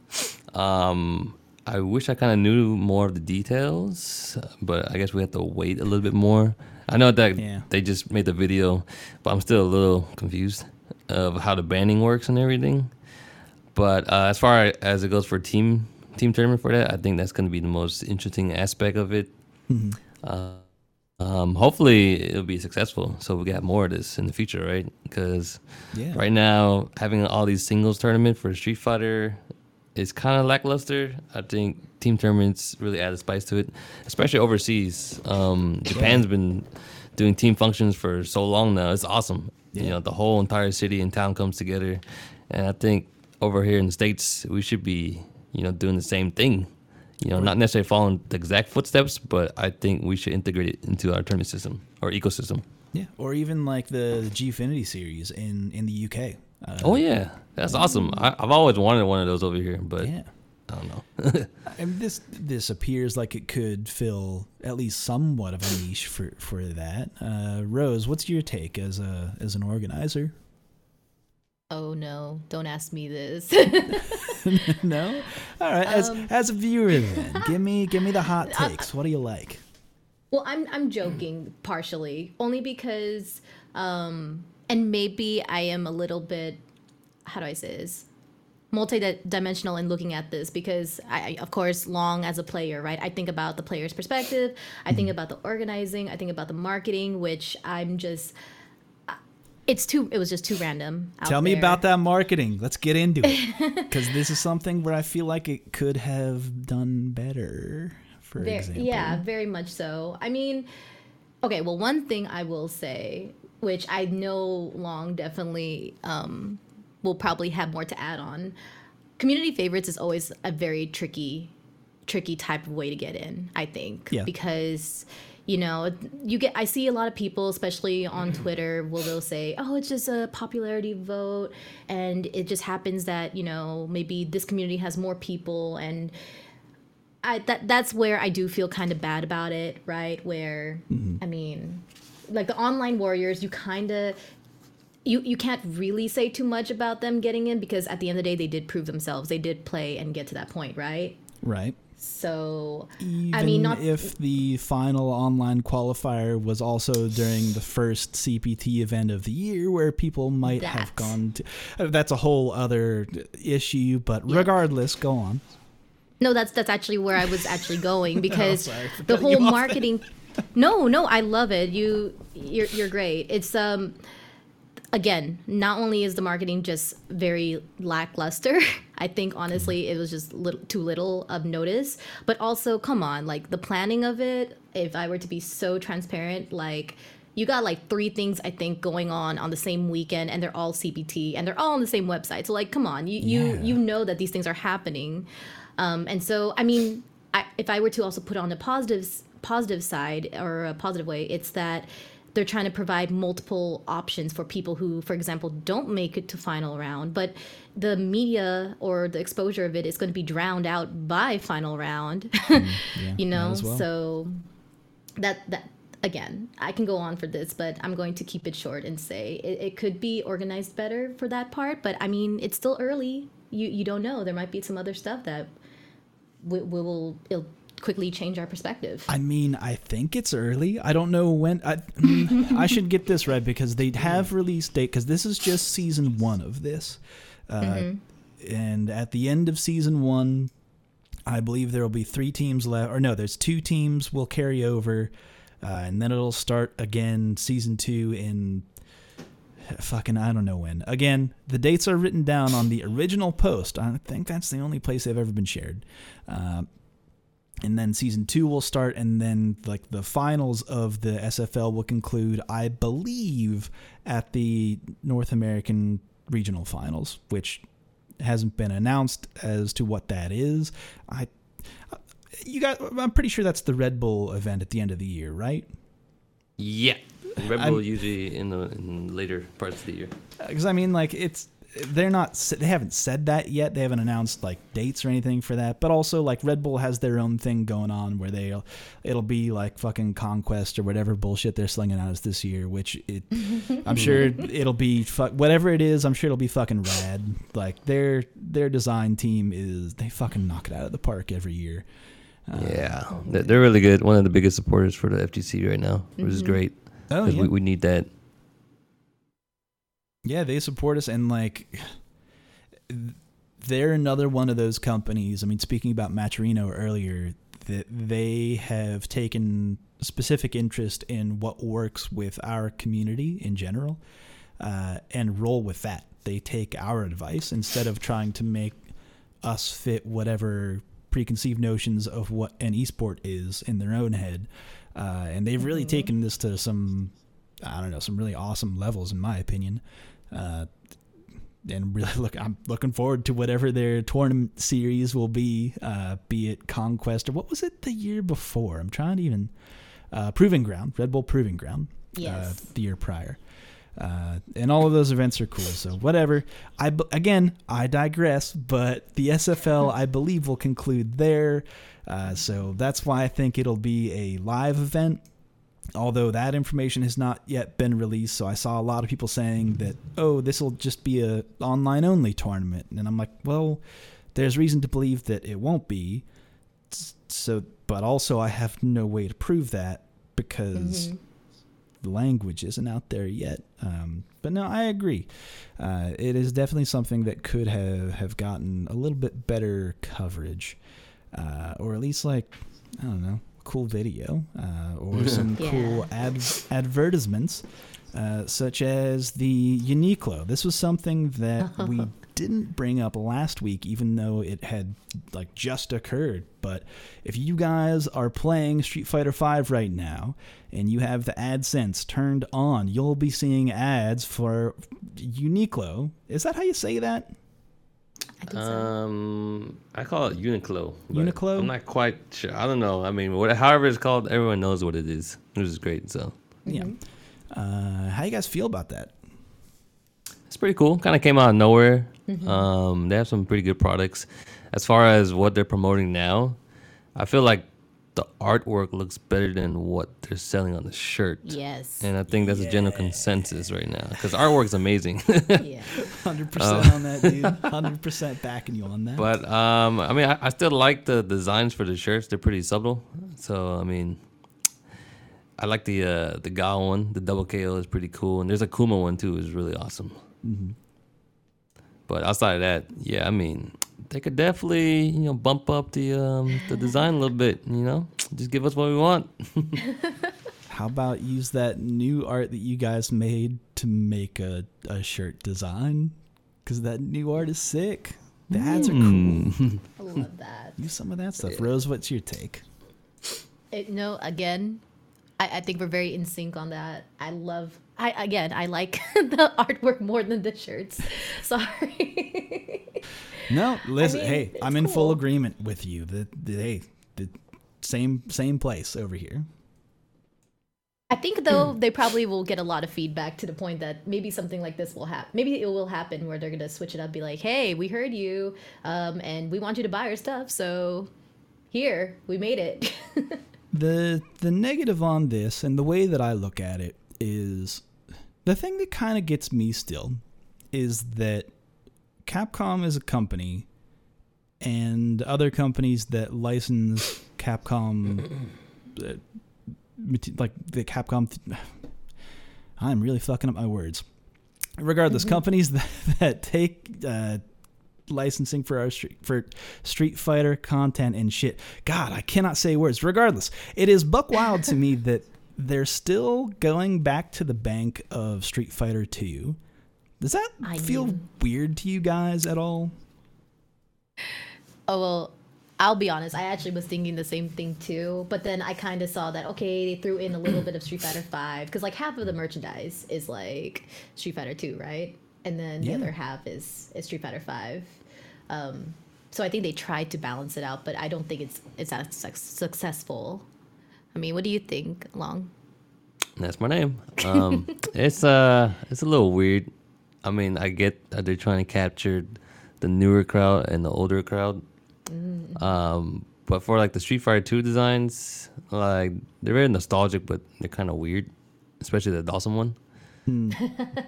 Um, I wish I kind of knew more of the details, but I guess we have to wait a little bit more. I know that Yeah. they just made the video, but I'm still a little confused of how the banning works and everything. But uh, as far as it goes for team team tournament for that, I think that's going to be the most interesting aspect of it. Uh, um, hopefully it'll be successful, so we got more of this in the future, right? Because Yeah. right now having all these singles tournament for Street Fighter is kind of lackluster. I think team tournaments really add a spice to it, especially overseas. Um, Japan's been doing team functions for so long now. It's awesome. You know, the whole entire city and town comes together, and I think over here in the states we should be, you know, doing the same thing. You know, not necessarily following the exact footsteps, but I think we should integrate it into our tournament system or ecosystem. Yeah, or even like the, the Gfinity series in in the UK. Uh, Oh yeah, that's awesome. I, I've always wanted one of those over here, but yeah. I don't know. And this this appears like it could fill at least somewhat of a niche for for that. Uh, Rose, what's your take as a as an organizer? Oh no, don't ask me this. no, all right. As Um, as a viewer, then give me give me the hot takes. What do you like? Well, I'm I'm joking partially, only because, um, and maybe I am a little bit, how do I say this, multi-dimensional in looking at this because I, of course, long as a player, right? I think about the player's perspective, I think mm-hmm. about the organizing, I think about the marketing, which I'm just, it's too, it was just too random. out Tell me there. about that marketing. Let's get into it because this is something where I feel like it could have done better. For Ver- example, Yeah, very much so. I mean, okay, well, one thing I will say, which I know Long definitely um, will probably have more to add on, community favorites is always a very tricky, tricky type of way to get in. I think Yeah. because. You know, you get. I see a lot of people, especially on Twitter, will they'll say, "Oh, it's just a popularity vote," and it just happens that you know maybe this community has more people, and I that that's where I do feel kind of bad about it, right? Where I mean, like the online warriors, you kind of you you can't really say too much about them getting in because at the end of the day, they did prove themselves. They did play and get to that point, right? right. So Even I mean, not if the final online qualifier was also during the first CPT event of the year, where people might have gone to. uh, That's a whole other issue, but regardless, go on. No, that's that's actually where I was actually going because sorry the whole marketing. No, no, I love it. You, you're you're great. It's um, again, not only is the marketing just very lackluster. I think honestly it was just little, too little of notice. But also, come on, like the planning of it. If I were to be so transparent, like. You got like three things I think going on on the same weekend, and they're all CPT and they're all on the same website. So like, come on, you you you know that these things are happening, um, and so, I mean, I, if I were to also put on the positives, positive side or a positive way, it's that they're trying to provide multiple options for people who, for example, don't make it to final round, but the media or the exposure of it is going to be drowned out by final round. Mm-hmm. Yeah, you know, well. so that that again, I can go on for this, but I'm going to keep it short and say it, it could be organized better for that part. But I mean, it's still early. You you don't know. There might be some other stuff that we, we will it'll quickly change our perspective. I mean, I think it's early. I don't know when. I, I should get this right because they have release date because this is just season one of this, uh, Mm-hmm. and at the end of season one, I believe there will be three teams left. Or no, there's two teams will carry over, uh, and then it'll start again season two in fucking I don't know when. Again, the dates are written down on the original post. I think that's the only place they've ever been shared. Uh, and then season two will start, and then like the finals of the SFL will conclude, I believe, at the North American regional finals, which hasn't been announced as to what that is. I, uh, you got, I'm pretty sure that's the Red Bull event at the end of the year, right? Yeah. Red I'm- Bull usually in the in later parts of the year. Uh, because I mean, like it's they're not they haven't said that yet. They haven't announced like dates or anything for that. But also, like Red Bull has their own thing going on where they will it'll be like fucking conquest or whatever bullshit they're slinging at us this year. Which it I'm sure it'll be fuck whatever it is. I'm sure it'll be fucking rad. Like their their design team is they fucking knock it out of the park every year. Uh, yeah, they're, they're really good. One of the biggest supporters for the FTC right now, which is great Oh yeah. we, we need that. Yeah, they support us, and like, they're another one of those companies. I mean, speaking about Matcherino earlier, that they have taken specific interest in what works with our community in general, uh, and roll with that. They take our advice instead of trying to make us fit whatever preconceived notions of what an esport is in their own head. Uh, and they've really taken this to some, I don't know, some really awesome levels, in my opinion. Uh, and really look, I'm looking forward to whatever their tournament series will be, uh, be it Conquest or what was it the year before? I'm trying to even, uh, Proving Ground, Red Bull Proving Ground, Yes. uh, the year prior. Uh, and all of those events are cool. So whatever. I again, I digress. But the SFL, I believe, will conclude there. Uh, so that's why I think it'll be a live event. Although that information has not yet been released, so I saw a lot of people saying that, oh, this will just be a online only tournament, and I'm like, well, there's reason to believe that it won't be. So, but also I have no way to prove that because the language isn't out there yet. Um, but no, I agree. Uh, it is definitely something that could have, have gotten a little bit better coverage, uh, or at least like I don't know, cool video uh, or some Yeah. cool ad- advertisements, uh, such as the Uniqlo. This was something that we didn't bring up last week, even though it had like just occurred. But if you guys are playing Street Fighter V right now and you have the AdSense turned on, you'll be seeing ads for Uniqlo. Is that how you say that? I think so. Um, I call it Uniqlo. but Uniqlo? I'm not quite sure. I don't know. I mean, what, however it's called, everyone knows what it is, which is great. So Yeah. Uh, how you guys feel about that? it's pretty cool. Kind of came out of nowhere. Um, they have some pretty good products. As far as what they're promoting now, I feel like the artwork looks better than what they're selling on the shirt. yes. And I think that's a general consensus right now because artwork's amazing. yeah. Hundred percent on that, dude. Hundred percent backing you on that. but um, I mean, I, I still like the designs for the shirts. They're pretty subtle. So I mean, I like the uh, the Gal one. The double KO is pretty cool, and there's a Kuma one too. is really awesome. But outside of that, yeah, I mean, they could definitely you know bump up the um, the design a little bit. You know, just give us what we want. How about use that new art that you guys made to make a, a shirt design? Because that new art is sick. The ads are cool. I love that. Use some of that stuff. Rose, what's your take? It, no, again, I, I think we're very in sync on that. I love. I again, I like the artwork more than the shirts. Sorry. No, listen. mean, hey, I'm in full agreement with you. The, the hey, the same same place over here. I think though they probably will get a lot of feedback to the point that maybe something like this will happen. Maybe it will happen where they're gonna switch it up, be like, "Hey, we heard you, um, and we want you to buy our stuff. So here, we made it." the the negative on this and the way that I look at it is the thing that kind of gets me still is that Capcom is a company and other companies that license Capcom uh, like the Capcom th- I'm really fucking up my words. Regardless, companies that, that take uh, licensing for our street for Street Fighter content and shit. God, I cannot say words. Regardless, it is buck wild to me that they're still going back to the bank of Street Fighter 2. Does that I feel knew. weird to you guys at all? Oh well, I'll be honest. I actually was thinking the same thing too. But then I kind of saw that okay, they threw in a little bit of Street Fighter Five because like half of the merchandise is like Street Fighter Two, right? And then the Yeah. other half is is Street Fighter Five. Um, so I think they tried to balance it out, but I don't think it's it's that suc successful. I mean, what do you think, Long? That's my name. Um, it's uh, it's a little weird. I mean, I get that they're trying to capture the newer crowd and the older crowd. Um, but for like the Street Fighter Two designs, like they're very nostalgic, but they're kind of weird, especially the Dhalsim one.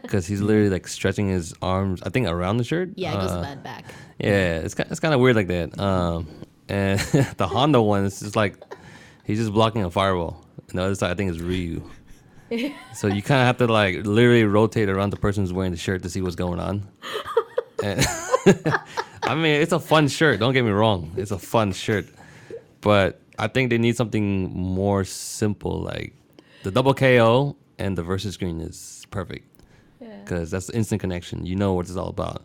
Because he's literally like stretching his arms, I think, around the shirt. Yeah, it goes Uh, bad back. yeah, it's ki- it's kind of weird like that. Um, and the Honda one is just like he's just blocking a firewall. And the other side, I think, is Ryu. so you kind of have to like literally rotate around the person who's wearing the shirt to see what's going on. I mean, it's a fun shirt. Don't get me wrong; it's a fun shirt, but I think they need something more simple, like the double KO and the versus screen is perfect because that's the instant connection. You know what it's all about.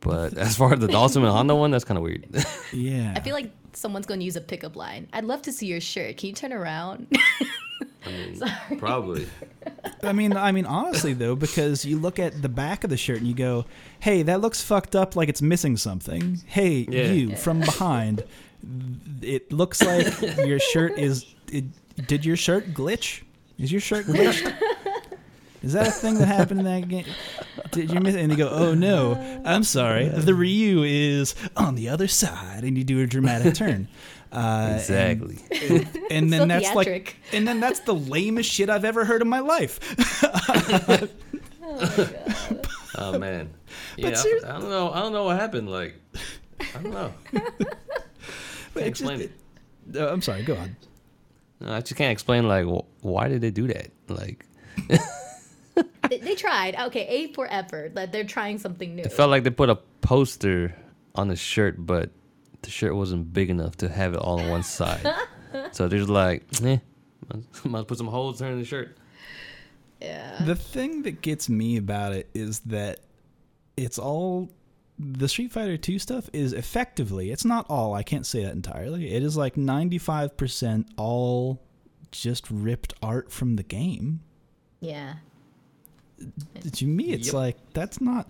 But as far as the Dhalsim and Honda one, that's kind of weird. Yeah. I feel like someone's going to use a pickup line. I'd love to see your shirt. Can you turn around? Probably. I mean, I mean, honestly though, because you look at the back of the shirt and you go, "Hey, that looks fucked up, like it's missing something." Hey, Yeah. you from behind, it looks like your shirt is. It, did your shirt glitch? Is your shirt glitched? Is that a thing that happened in that game? Did you miss? it? And they go, "Oh no, I'm sorry. The Ryu is on the other side," and you do a dramatic turn. Uh, Exactly. And, and then So that's like, and then that's the lamest shit I've ever heard in my life. Oh man. Yeah, seriously- I, I don't know. I don't know what happened. Like, I don't know. But Can't it just- explain it. Uh, I'm sorry. Go on. No, I just can't explain. Like, wh- why did they do that? Like, they, they tried. Okay, A for effort. That they're trying something new. it felt like they put a poster on the shirt, but the shirt wasn't big enough to have it all on one side. so they're just like, eh, might put some holes there in the shirt. yeah. The thing that gets me about it is that it's all the Street Fighter 2 stuff is effectively, it's not all, I can't say that entirely. It is like 95% all just ripped art from the game. Yeah. To me it's Yep. like that's not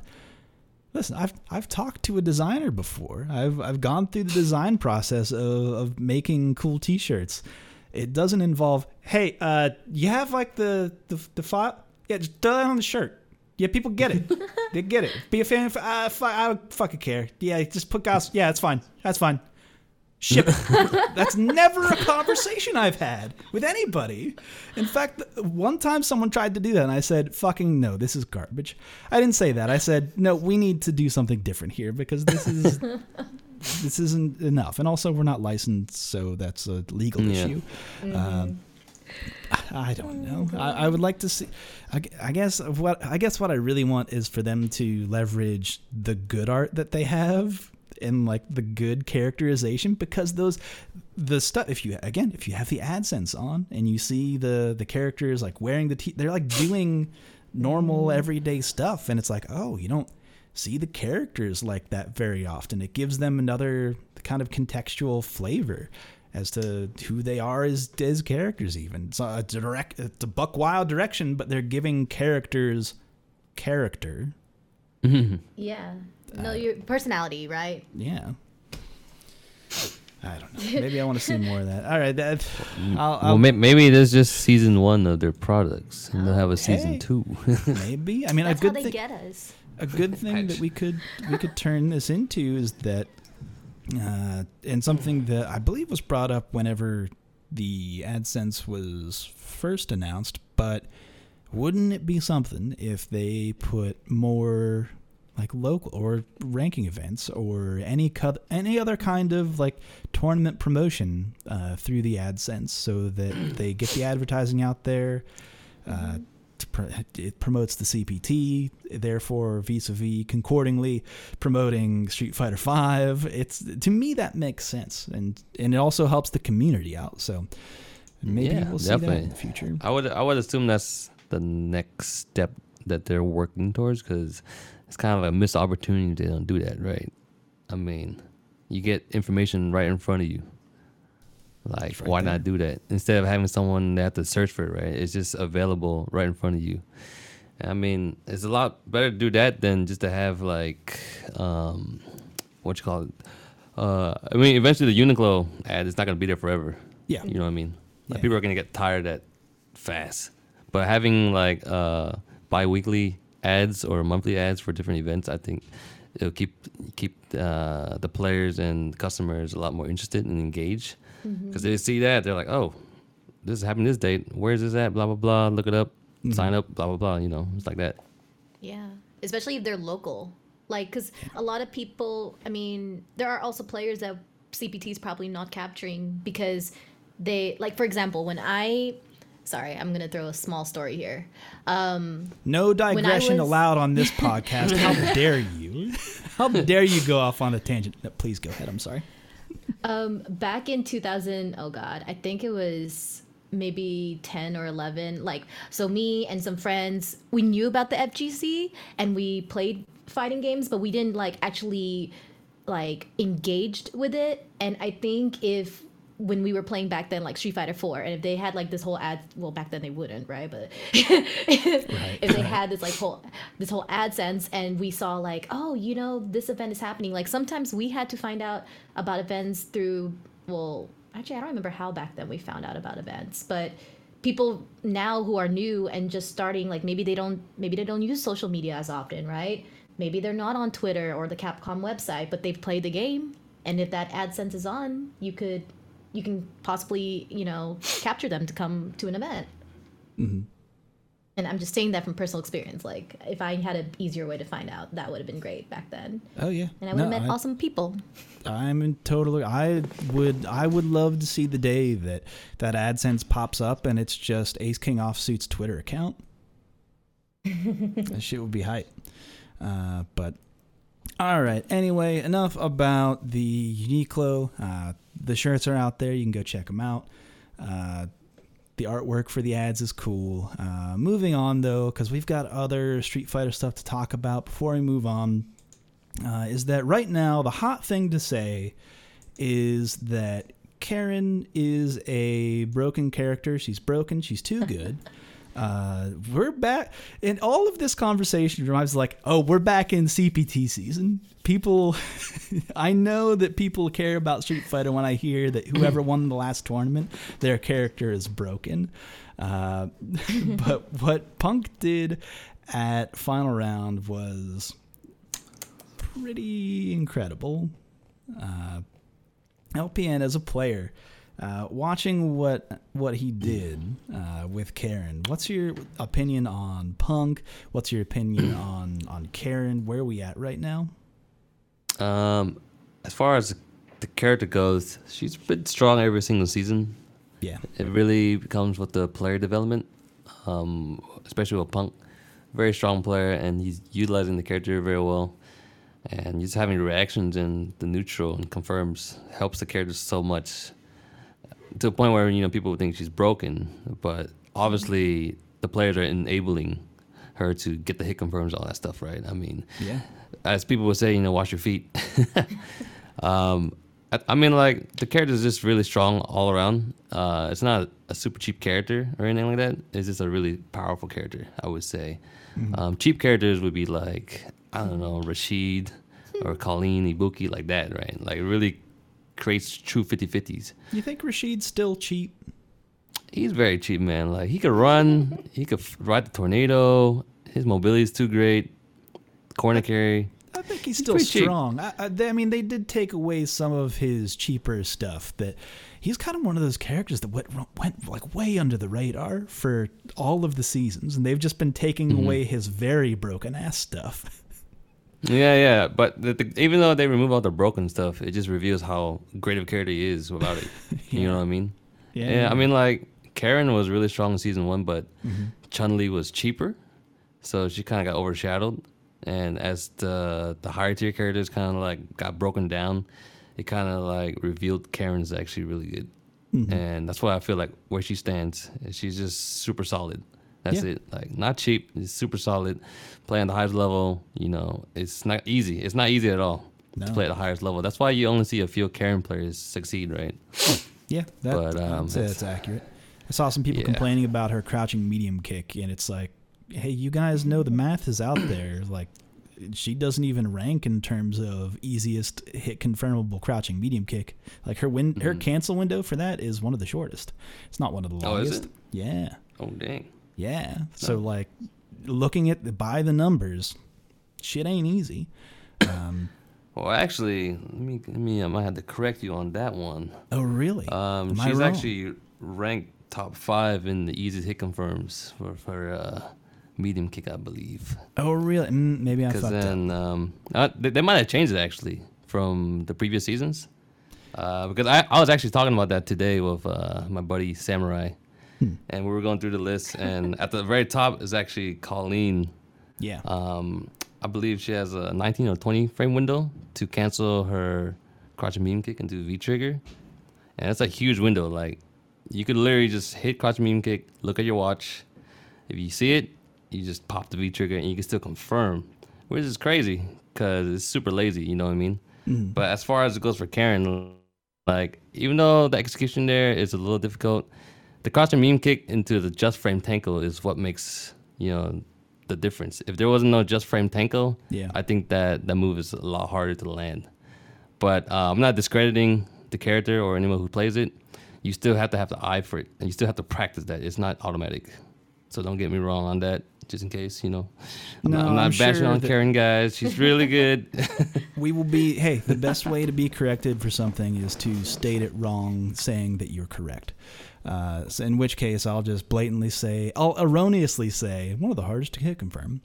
Listen, I've I've talked to a designer before. I've I've gone through the design process of, of making cool T-shirts. It doesn't involve, hey, uh, you have like the the, the file? Yeah, just throw that on the shirt. Yeah, people get it. they get it. Be a fan. Of, uh, I don't fucking care. Yeah, just put guys. Yeah, it's fine. That's fine. Ship. That's never a conversation I've had with anybody. In fact, one time someone tried to do that, and I said, "Fucking no, this is garbage." I didn't say that. I said, "No, we need to do something different here because this is this isn't enough." And also, we're not licensed, so that's a legal Yeah. issue. Um, I don't know. I, I would like to see. I, I guess what I guess what I really want is for them to leverage the good art that they have and like the good characterization because those the stuff if you again if you have the AdSense on and you see the the characters like wearing the t they're like doing normal mm-hmm. everyday stuff and it's like oh you don't see the characters like that very often. It gives them another kind of contextual flavor as to who they are as as characters even. It's a direct it's a buck wild direction but they're giving characters character. Mm-hmm. Yeah. No, your personality, right? yeah I don't know. Maybe I want to see more of that. All right, that. I'll, well, I'll, may- maybe it is just season one of their products, and they'll have a season Hey. two. maybe. I mean, That's a how good they thing. get us. a good thing that we could we could turn this into is that uh, and something that I believe was brought up whenever the AdSense was first announced, but wouldn't it be something if they put more like local or ranking events or any co- any other kind of like tournament promotion uh, through the AdSense so that they get the advertising out there. Uh, pr- it promotes the CPT, therefore vis-a-vis concordingly promoting Street Fighter Five. It's to me that makes sense, and and it also helps the community out. So maybe Yeah, we'll see that in the future. I would I would assume that's the next step that they're working towards because it's kind of a missed opportunity they don't do that, right? I mean, you get information right in front of you. Like, right why there. not do that instead of having someone that have to search for it? Right? It's just available right in front of you. I mean, it's a lot better to do that than just to have like, um, what you call it. Uh, I mean, eventually the Uniqlo ad is not gonna be there forever. Yeah. You know what I mean? Like Yeah. people are gonna get tired of that fast. But having like uh bi-weekly ads or monthly ads for different events, I think it'll keep keep uh, the players and customers a lot more interested and engaged because they see that they're like, oh, this happened this date. Where's this at? Blah blah blah. Look it up. Sign up. Blah blah blah. You know, it's like that. Yeah, especially if they're local. Like, because a lot of people, I mean, there are also players that CPT is probably not capturing because they, like, for example, when I, sorry, I'm going to throw a small story here. Um, No digression was- allowed on this podcast. How dare you? How dare you go off on a tangent? No, please go ahead. I'm sorry. um, back in 2000, oh God, I think it was maybe 10 or 11 like so me and some friends we knew about the fgc and we played fighting games but we didn't like actually like engaged with it and i think if when we were playing back then like street fighter 4 and if they had like this whole ad well back then they wouldn't right but if they had this like whole this whole AdSense and we saw like oh you know this event is happening like sometimes we had to find out about events through well actually I don't remember how back then we found out about events but people now who are new and just starting like maybe they don't maybe they don't use social media as often right? Maybe they're not on Twitter or the Capcom website but they've played the game and if that AdSense is on you could you can possibly you know capture them to come to an event and I'm just saying that from personal experience. Like, if I had an easier way to find out, that would have been great back then, Oh yeah. and I would have No, met I- awesome people. I'm in totally. I would. I would love to see the day that that AdSense pops up and it's just Ace King Offsuit's Twitter account. that shit would be hype. Uh, but all right. Anyway, enough about the Uniqlo. Uh, the shirts are out there. You can go check them out. Uh, the artwork for the ads is cool. Uh, moving on though, because we've got other Street Fighter stuff to talk about. Before we move on, uh, is that right now the hot thing to say is that Karin is a broken character. She's broken. She's too good. Uh, we're back, and all of this conversation reminds like, oh, we're back in CPT season. People, I know that people care about Street Fighter when I hear that whoever won the last tournament, their character is broken. Uh, but what Punk did at final round was pretty incredible. Uh, LPN as a player, uh, watching what what he did uh, with Karin. What's your opinion on Punk? What's your opinion on on Karin? Where are we at right now? Um, as far as the character goes, she's been strong every single season. Yeah, It really comes with the player development, um, especially with Punk. Very strong player, and he's utilizing the character very well. And just having reactions in the neutral and confirms helps the character so much to the point where you know people would think she's broken, but obviously the players are enabling her to get the hit confirms, all that stuff, right? I mean, yeah, as people would say, you know, wash your feet. um, I, I mean, like the character is just really strong all around. Uh, it's not a super cheap character or anything like that. It's just a really powerful character, I would say. Um, cheap characters would be like I don't know, Rashid or Kolin Ibuki, like that, right? Like really creates true 50-50s. you think Rashid's still cheap? He's very cheap, man. Like he could run, he could ride the tornado. His mobility is too great. Corner carry. I think he's still pretty strong. I, I, they- I mean, they did take away some of his cheaper stuff. but he's kind of one of those characters that went, went like way under the radar for all of the seasons, and they've just been taking Mm-hmm. away his very broken ass stuff. Yeah, yeah, but the, the, even though they remove all the broken stuff, it just reveals how great of a character he is without it. You know what I mean? Yeah, I mean, like Karin was really strong in season one, but mm-hmm. Chun Li was cheaper, so she kind of got overshadowed. And as the the higher tier characters kind of like got broken down, it kind of like revealed Karin's actually really good. Mm-hmm. And that's why I feel like where she stands, she's just super solid. That's Yeah. it. Like not cheap, it's super solid. Playing the highest level, you know, it's not easy. It's not easy at all No. to play at the highest level. That's why you only see a few Karin players succeed, right? Yeah, that, But, um, say that's accurate. I saw some people Yeah. complaining about her crouching medium kick, and it's like, hey, you guys know the math is out there. Like, she doesn't even rank in terms of easiest hit confirmable crouching medium kick. Like her win, her cancel window for that is one of the shortest. It's not one of the Mm-hmm. Oh, is longest. it? Yeah, Oh dang. Yeah. So like, looking at the by the numbers, shit ain't easy. Um, Well, actually, let me, let me, I might have to correct you on that one. oh really? Um, Am I she's actually ranked top five in the easiest hit confirms for for uh, medium kick, I believe. oh really? Mm, maybe I fucked up. then um, uh, they, they might have changed it actually from the previous seasons. Uh, because I, I was actually talking about that today with uh, my buddy Samurai, Hmm. and we were going through the list, and at the very top is actually Kolin. Yeah. Um, I believe she has a 19 or 20 frame window to cancel her crouching medium kick into V trigger, and that's a huge window. Like you could literally just hit crouching medium kick, look at your watch. If you see it, you just pop the V trigger, and you can still confirm, which is crazy because it's super lazy. You know what I mean? But as far as it goes for Karin, like even though the execution there is a little difficult, the crouching medium kick into the just frame tankle is what makes you know the difference. If there wasn't no just frame tankle, Yeah. I think that that move is a lot harder to land. But uh, I'm not discrediting the character or anyone who plays it. You still have to have the eye for it, and you still have to practice that. It's not automatic. So don't get me wrong on that. Just in case, you know, I'm, not, I'm not I'm bashing sure on Karin, guys. She's really good. We will be. Hey, the best way to be corrected for something is to state it wrong, saying that you're correct. Uh, so in which case, I'll just blatantly say, I'll erroneously say, one of the hardest to hit confirm,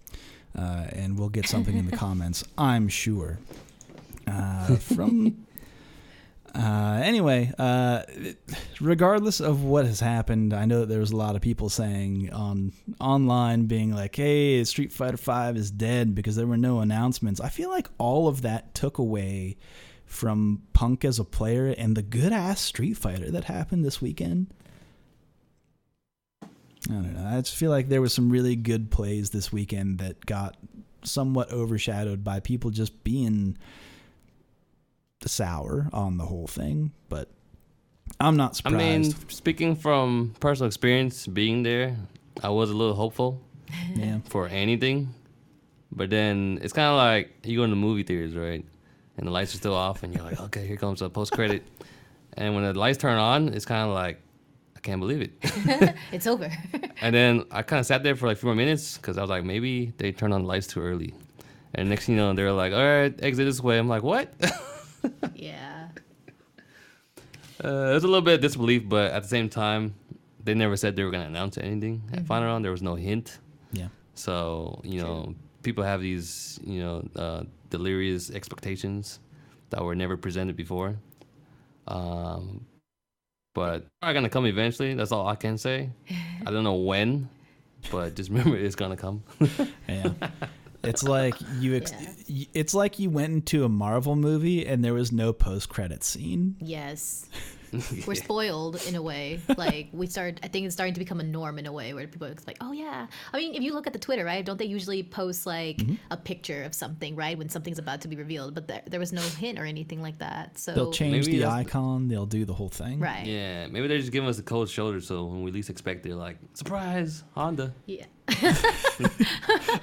uh, and we'll get something in the comments. I'm sure. Uh, from. Uh, anyway, uh, regardless of what has happened, I know that there was a lot of people saying on online, being like, "Hey, Street Fighter Five is dead because there were no announcements." I feel like all of that took away from Punk as a player and the good ass Street Fighter that happened this weekend. I don't know. I just feel like there was some really good plays this weekend that got somewhat overshadowed by people just being sour on the whole thing. But I'm not surprised. I mean, speaking from personal experience, being there, I was a little hopeful yeah. for anything. But then it's kind of like you go into movie theaters, right? And the lights are still off, and you're like, okay, here comes a post credit. and when the lights turn on, it's kind of like, can't believe it. It's over. and then I kind of sat there for like a few more minutes because I was like, maybe they turned on the lights too early. And next thing you know, they're like, all right, exit this way. I'm like, what? yeah. Uh, there's a little bit of disbelief, but at the same time, they never said they were going to announce anything at Final Round. There was no hint. Yeah. So, you know, people have these, you know, uh, delirious expectations that were never presented before. Um, but are going to come eventually. That's all I can say. I don't know when, but just remember it's going to come. Yeah. It's like you ex- y it's like you went into a Marvel movie and there was no post credit scene. Yes. We're spoiled in a way. Like we start I think it's starting to become a norm in a way where people are like, "Oh yeah." I mean, if you look at the Twitter, right? Don't they usually post like Mm-hmm. a picture of something, right, when something's about to be revealed, but there, there was no hint or anything like that. So They'll change Maybe the that's- icon, they'll do the whole thing. Right. yeah, maybe they're just giving us the cold shoulder so when we least expect it, they're like, surprise, Honda. Yeah.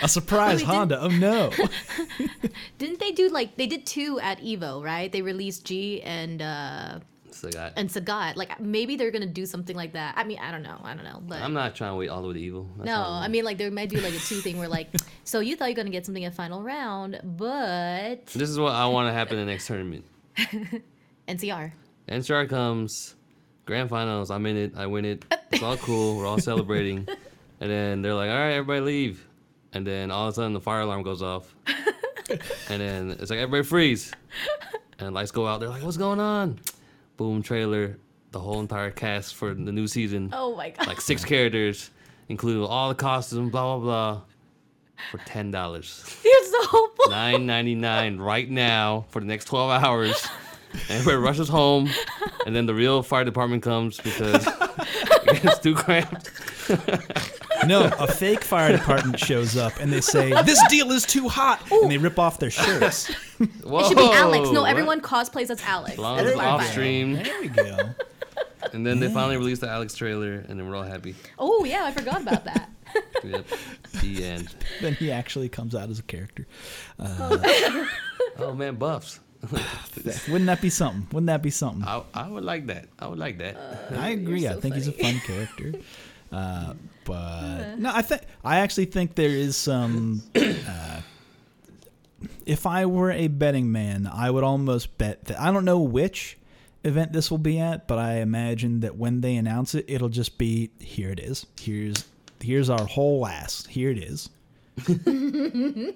A surprise We Honda. Oh no. Didn't they do like they did two at Evo, right? They released G and uh Sagat. and Sagat. Like maybe they're gonna do something like that. I mean, I don't know. I don't know. But I'm not trying to wait all the way to Evo. That's no, I mean like they might do like a two thing where like, so you thought you're gonna get something in final round, but This is what I want to happen in the next tournament. NCR. NCR comes, grand finals. I'm in it. I win it. It's all cool. We're all celebrating. And then they're like, all right, everybody leave. And then all of a sudden the fire alarm goes off. and then it's like, everybody freeze. And lights go out. They're like, what's going on? Boom, trailer. The whole entire cast for the new season. Oh my god. Like six characters, including all the costumes, blah, blah, blah. For $10. You're so Nine ninety nine right now for the next twelve hours. And everybody rushes home, and then the real fire department comes because it's too cramped. No, a fake fire department shows up and they say, This deal is too hot. And they rip off their shirts. Whoa, It should be Alex. No, what? everyone cosplays as Alex. As long as as it's firefighter. off stream, There we go. and then they finally released the Alex trailer, and then we're all happy. Oh yeah, I forgot about that. Yep, the end. Then he actually comes out as a character. Uh, oh man, buffs. Wouldn't that be something? Wouldn't that be something? I, I would like that. I would like that. I agree. I so think he's a fun character. Uh, but no, I think I actually think there is some. Uh, if I were a betting man, I would almost bet that I don't know which event this will be at, but I imagine that when they announce it, it'll just be here. It is. Here's here's our whole ass. Here it is.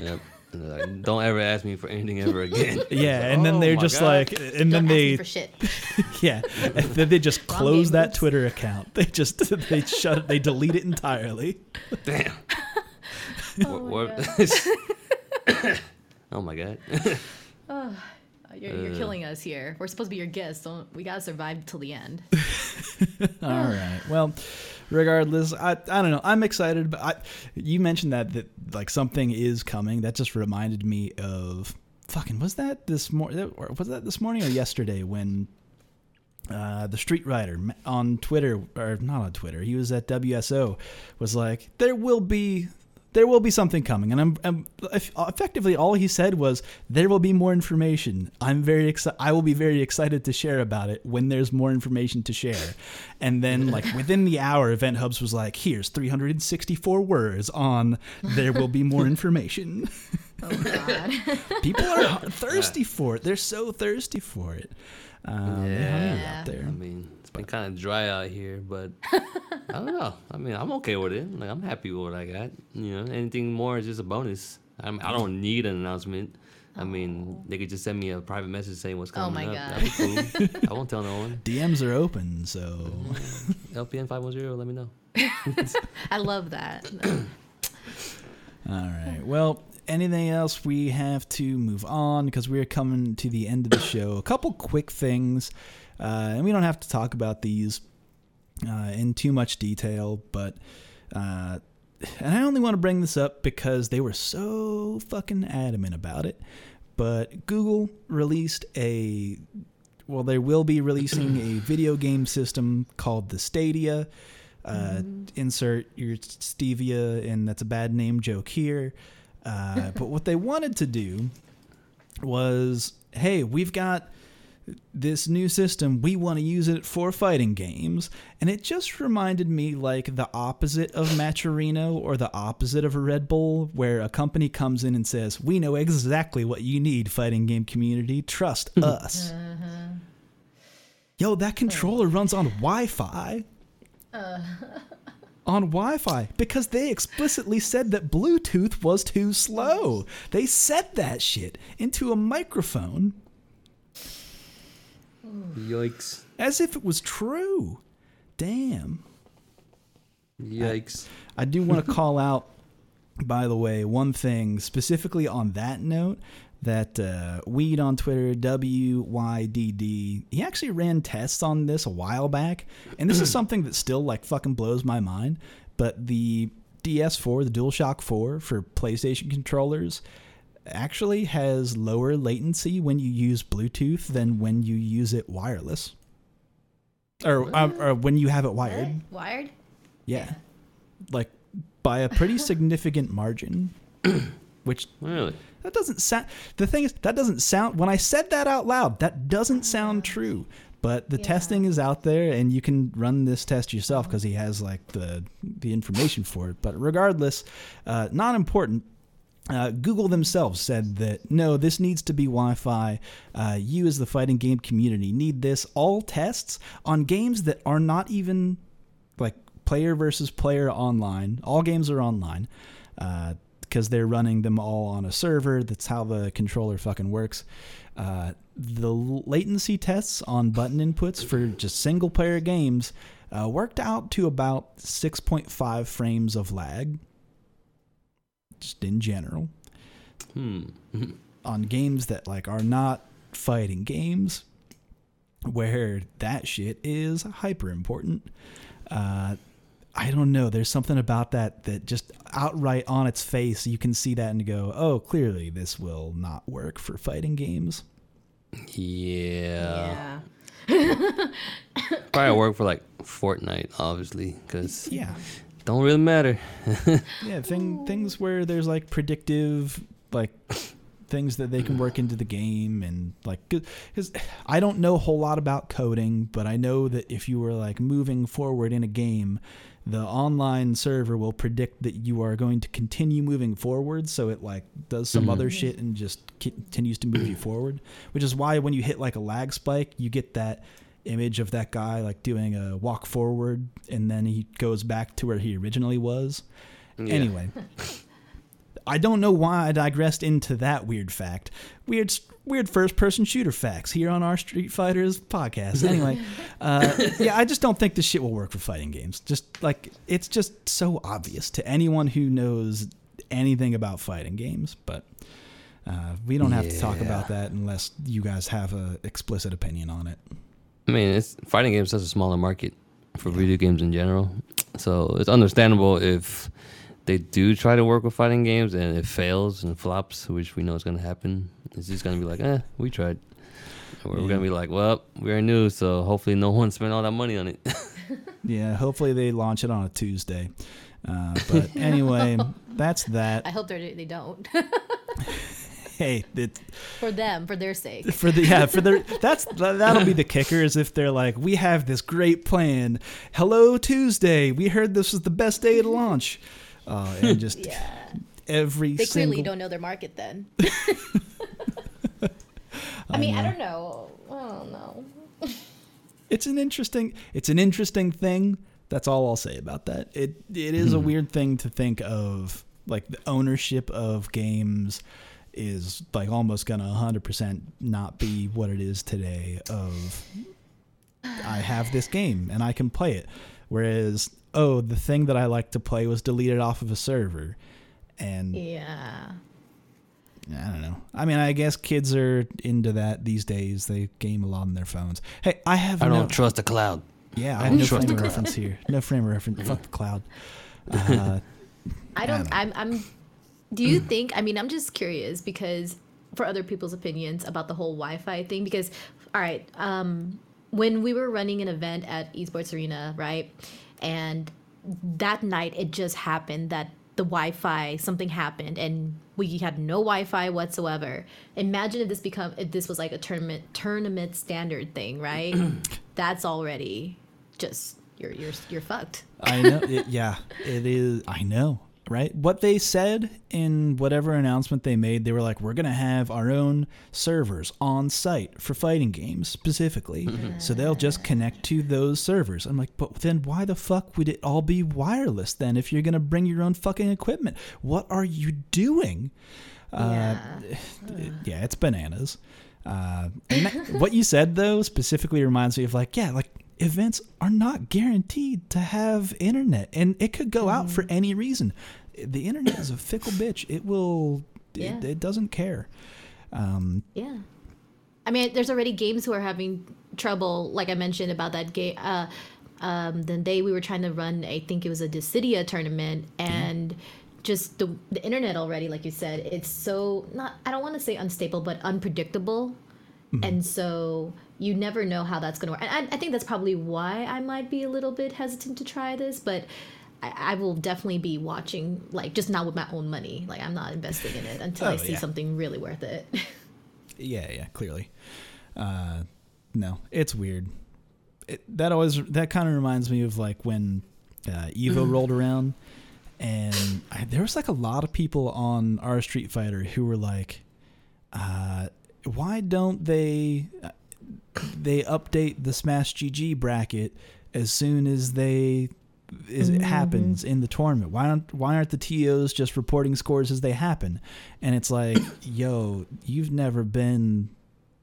Yep. And they're like, Don't ever ask me for anything ever again. Yeah, and then Oh they're my just God. like, and Don't then ask me they, for shit. yeah, and then they just Wrong close game, that oops. Twitter account. They just they shut it. They delete it entirely. Damn. Oh What- my what- oh my god. You're, you're Uh. killing us here. We're supposed to be your guests. Don't we gotta survive till the end? All right. Well, regardless, I I don't know. I'm excited, but I, you mentioned that that like something is coming. That just reminded me of fucking was that this morning? Was that this morning or yesterday when uh, the Street Rider on Twitter or not on Twitter? He was at WSO. Was like there will be. There will be something coming, and I'm, I'm effectively all he said was there will be more information. I'm very excited. I will be very excited to share about it when there's more information to share. And then, like within the hour, Event Hubs was like, "Here's 364 words on there will be more information." Oh god. People are thirsty for it. They're so thirsty for it. Um, they're Yeah. out there. I mean, it's been kind of dry out here, but I don't know. I mean, I'm okay with it. Like, I'm happy with what I got. You know, anything more is just a bonus. I'm, I don't need an announcement. I mean, oh. they could just send me a private message saying what's Oh coming my up. God. That'd be cool. I won't tell no one. DMs are open, so LPN five one zero. Let me know. I love that. all right. Well, anything else we have to move on because we're coming to the end of the show. A couple quick things, uh, and we don't have to talk about these uh, in too much detail, but. Uh, and I only want to bring this up because they were so fucking adamant about it. But Google released a well, they will be releasing a video game system called the Stadia. Uh, Insert your stevia, and that's a bad name joke here. Uh, but what they wanted to do was, hey, we've got this new system. We want to use it for fighting games, and it just reminded me like the opposite of Matcherino or the opposite of a Red Bull, where a company comes in and says, "We know exactly what you need, fighting game community. Trust uh-huh. us." Yo, that controller runs on Wi-Fi. Uh. On Wi-Fi because they explicitly said that Bluetooth was too slow. They said that shit into a microphone Yikes! as if it was true. Damn. Yikes! I do want to call out, by the way, one thing specifically on that note that uh, Weed on Twitter, W Y D D, he actually ran tests on this a while back, and this is something that still like fucking blows my mind. But the DS4, the DualShock 4 for PlayStation controllers, actually has lower latency when you use Bluetooth than when you use it wireless, or, uh, or when you have it wired. Wired? Yeah. Like by a pretty significant margin. Which Really? That doesn't sound. The thing is, that doesn't sound. When I said that out loud, that doesn't sound true. But the Yeah. testing is out there, and you can run this test yourself because he has like the the information for it. But regardless, uh, not important. Uh, Google themselves said that no, this needs to be Wi-Fi. Uh, you, as the fighting game community, need this. All tests on games that are not even like player versus player online. All games are online because they're running them all on a server. That's how the controller fucking works. Uh, the latency tests on button inputs for just single player games uh, worked out to about 6.5 frames of lag, just in general. Hmm. On games that like are not fighting games, where that shit is hyper important. Uh, I don't know. There's something about that that just outright on its face, you can see that and go, oh, clearly this will not work for fighting games. Yeah. yeah. Probably work for like Fortnite, obviously, because Yeah. Don't really matter. Yeah, thing, things where there's like predictive, like things that they can work into the game and like because I don't know a whole lot about coding, but I know that if you were like moving forward in a game, the online server will predict that you are going to continue moving forward, so it like does some mm-hmm. other shit and just continues to move you forward. Which is why when you hit like a lag spike, you get that image of that guy like doing a walk forward and then he goes back to where he originally was. Yeah. Anyway, I don't know why I digressed into that weird fact. Weird, weird first-person shooter facts here on our Street Fighters podcast. Anyway, uh, yeah, I just don't think this shit will work for fighting games. Just like it's just so obvious to anyone who knows anything about fighting games. But uh, we don't have to talk about that unless you guys have a explicit opinion on it. I mean, it's fighting games is such a smaller market for video games in general, so it's understandable if they do try to work with fighting games and it fails and flops, which we know is going to happen. It's just going to be like, eh, we tried. Or We're Yeah. going to be like, well, we're new, so hopefully no one spent all that money on it. Yeah, hopefully they launch it on a Tuesday. Uh, but anyway, that's that. I hope they they don't. Hey, it, for them, for their sake. for the yeah for their that's that'll be the kicker is if they're like we have this great plan hello tuesday we heard this was the best day to launch uh, and just Yeah. every They single clearly don't know their market then. I mean, I don't know. I don't know. it's an interesting it's an interesting thing that's all i'll say about that it it is a weird thing to think of like the ownership of games is like almost gonna 100% not be what it is today of i have this game and i can play it whereas oh the thing that i like to play was deleted off of a server and Yeah. I don't know. I mean, I guess kids are into that these days. They game a lot on their phones. Hey, I have I no, don't trust the cloud. yeah, I I have don't no trust frame the of reference here. No frame of reference. Fuck the cloud. Uh, I don't. know. I'm. I'm. Do you think? I mean, I'm just curious because for other people's opinions about the whole Wi-Fi thing. Because, all right, um, when we were running an event at Esports Arena, right, and that night it just happened that the Wi-Fi something happened and we had no Wi-Fi whatsoever. Imagine if this become if this was like a tournament tournament standard thing, right? That's already just you're you're you're fucked. I know. It, yeah, it is. I know. Right. What they said in whatever announcement they made, they were like, "We're gonna have our own servers on site for fighting games specifically, so they'll just connect to those servers." I'm like, "But then why the fuck would it all be wireless then? If you're gonna bring your own fucking equipment, what are you doing?" Uh, yeah, it's bananas. Uh, and that- what you said though specifically reminds me of like, yeah, like events are not guaranteed to have internet, and it could go out for any reason. The internet is a fickle bitch. It will. Yeah. It, it doesn't care. Um, Yeah. I mean, there's already games who are having trouble, like I mentioned about that game. Uh, um, the day we were trying to run, I think it was a Dissidia tournament, and just the the internet already, like you said, it's so not. I don't want to say unstable, but unpredictable, and so you never know how that's going to work. And I, I think that's probably why I might be a little bit hesitant to try this, but. I, I will definitely be watching, like just not with my own money. Like I'm not investing in it until I Oh, see yeah. something really worth it. Yeah, yeah, clearly. Uh, no, it's weird. It, that always that kind of reminds me of like when uh, Evo rolled around, and I, there was like a lot of people on our Street Fighter who were like, uh, "Why don't they uh, they update the Smash GG bracket as soon as they as it happens in the tournament? Why aren't why aren't the TOs just reporting scores as they happen?" And it's like, "Yo, you've never been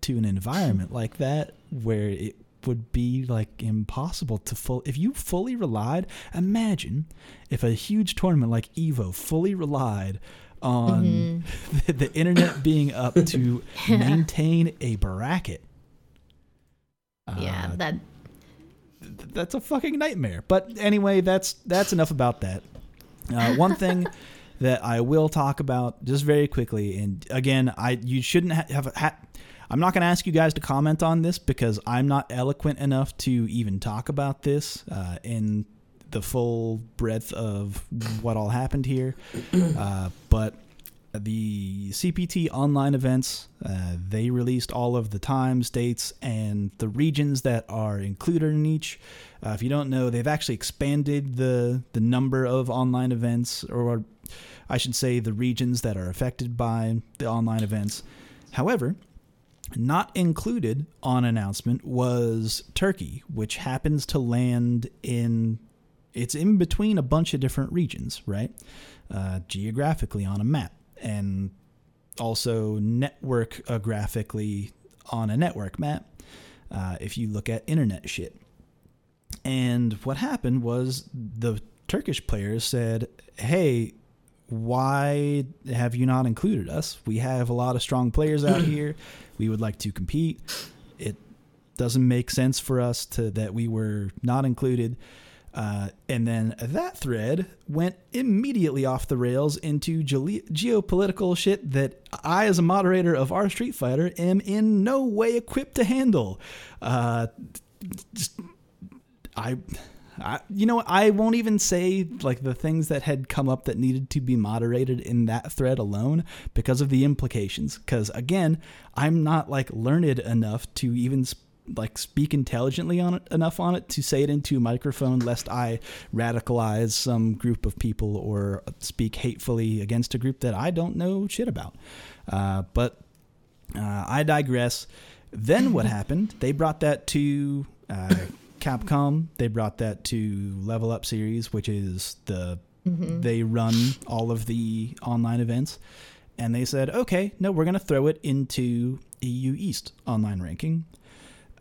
to an environment like that where it would be like impossible to full if you fully relied imagine if a huge tournament like evo fully relied on the, the internet being up to maintain a bracket yeah, Uh, that th- that's a fucking nightmare. But anyway, that's that's enough about that. Uh, one thing that I will talk about just very quickly, and again, I you shouldn't ha- have. Ha- I'm not going to ask you guys to comment on this because I'm not eloquent enough to even talk about this uh, in the full breadth of what all happened here. Uh, but the CPT online events, uh, they released all of the times, dates, and the regions that are included in each. Uh, if you don't know, they've actually expanded the the number of online events, or I should say, the regions that are affected by the online events. However, not included on announcement was Turkey, which happens to land in it's in between a bunch of different regions, right? Uh, geographically on a map, and also network graphically on a network map. Uh, if you look at internet shit, and what happened was the Turkish players said, "Hey, why have you not included us? We have a lot of strong players out here. We would like to compete. It doesn't make sense for us to that we were not included." Uh, and then that thread went immediately off the rails into ge- geopolitical shit that I, as a moderator of our Street Fighter, am in no way equipped to handle. Uh, just, I, I, you know, I won't even say like the things that had come up that needed to be moderated in that thread alone because of the implications. Because again, I'm not like learned enough to even. Sp- like speak intelligently on it enough on it to say it into a microphone lest I radicalize some group of people or speak hatefully against a group that I don't know shit about. Uh, but uh, I digress. Then what happened? They brought that to uh, Capcom. They brought that to Level Up Series, which is the they run all of the online events, and they said, okay, no, we're gonna throw it into EU East online ranking.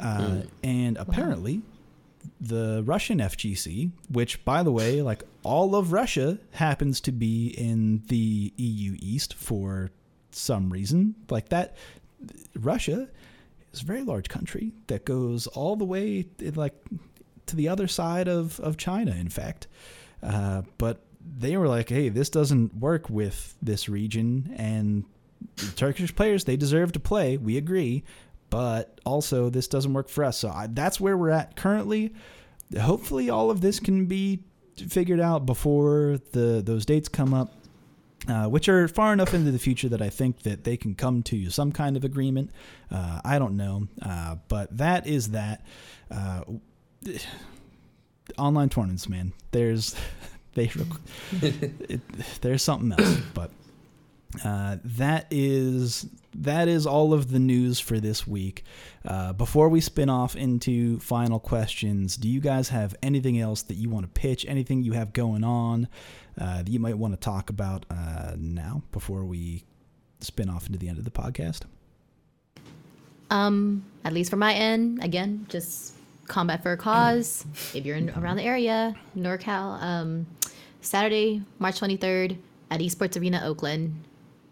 Uh, And apparently, the Russian FGC, which, by the way, like all of Russia happens to be in the EU East for some reason. Like that, Russia is a very large country that goes all the way like to the other side of, of China, in fact. Uh, but they were like, hey, this doesn't work with this region, and the Turkish players, they deserve to play. We agree. But also, this doesn't work for us. So I, that's where we're at currently. Hopefully, all of this can be figured out before the those dates come up, uh, which are far enough into the future that I think that they can come to some kind of agreement. Uh, I don't know, uh, but that is that. Uh, online tournaments, man. There's they it, there's something else, but uh, that is that is all of the news for this week. Uh, before we spin off into final questions, do you guys have anything else that you want to pitch? Anything you have going on uh, that you might want to talk about uh, now before we spin off into the end of the podcast? Um, at least for my end, again, just combat for a cause. if you're in around the area, NorCal, um, Saturday, March 23rd at Esports Arena, Oakland.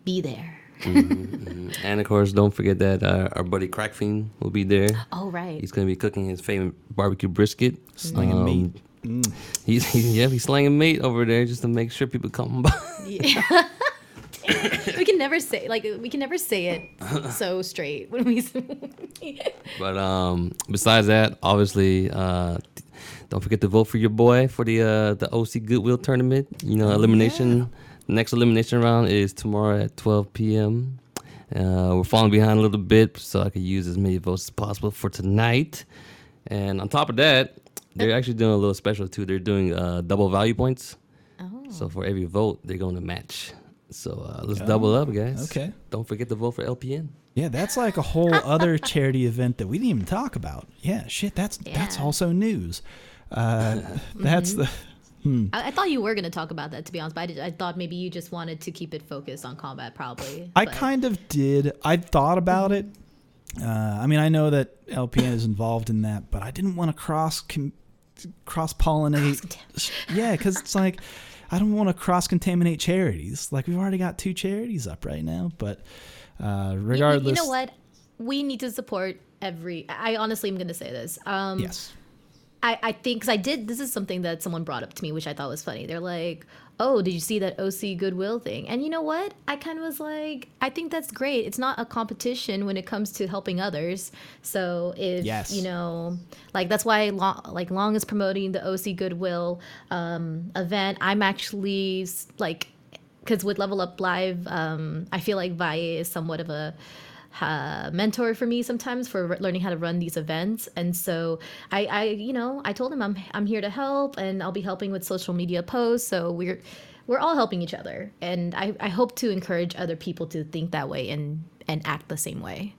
Be there. And of course, don't forget that uh, our buddy Crackfiend will be there. Oh right. He's gonna be cooking his favorite barbecue brisket. Slinging meat. Mm. He's, he's yeah, he's slanging meat over there just to make sure people come by. Yeah. we can never say like we can never say it so straight when we. But um, besides that, obviously, uh, Don't forget to vote for your boy for the uh, the OC Goodwill tournament. You know, elimination. Next elimination round is tomorrow at 12 p.m. Uh, we're falling behind a little bit, so I could use as many votes as possible for tonight. And on top of that, they're actually doing a little special too. They're doing uh, double value points. Oh. So for every vote, they're going to match. So uh, let's double up, guys. Okay. Don't forget to vote for LPN. Yeah, that's like a whole other charity event that we didn't even talk about. Yeah, shit, that's that's also news. Uh, that's the I, I thought you were going to talk about that, to be honest, but I, did, I thought maybe you just wanted to keep it focused on combat, probably. I but- kind of did. I thought about it. Uh, I mean, I know that LPN is involved in that, but I didn't want to cross com- cross pollinate. Yeah, because it's like I don't want to cross contaminate charities. Like we've already got two charities up right now, but uh, You- you- regardless, You know what? We need to support every. I honestly am going to say this. Um, Yes. I, I think because I did. This is something that someone brought up to me, which I thought was funny. They're like, "Oh, did you see that OC Goodwill thing?" And you know what? I kind of was like, I think that's great. It's not a competition when it comes to helping others. So if Yes. you know, like that's why long, like Long is promoting the OC Goodwill um, event. I'm actually like, because with Level Up Live, um, I feel like Valle is somewhat of a uh, mentor for me sometimes for learning how to run these events and so I, I you know i told him i'm i'm here to help and i'll be helping with social media posts so we're we're all helping each other and i, I hope to encourage other people to think that way and and act the same way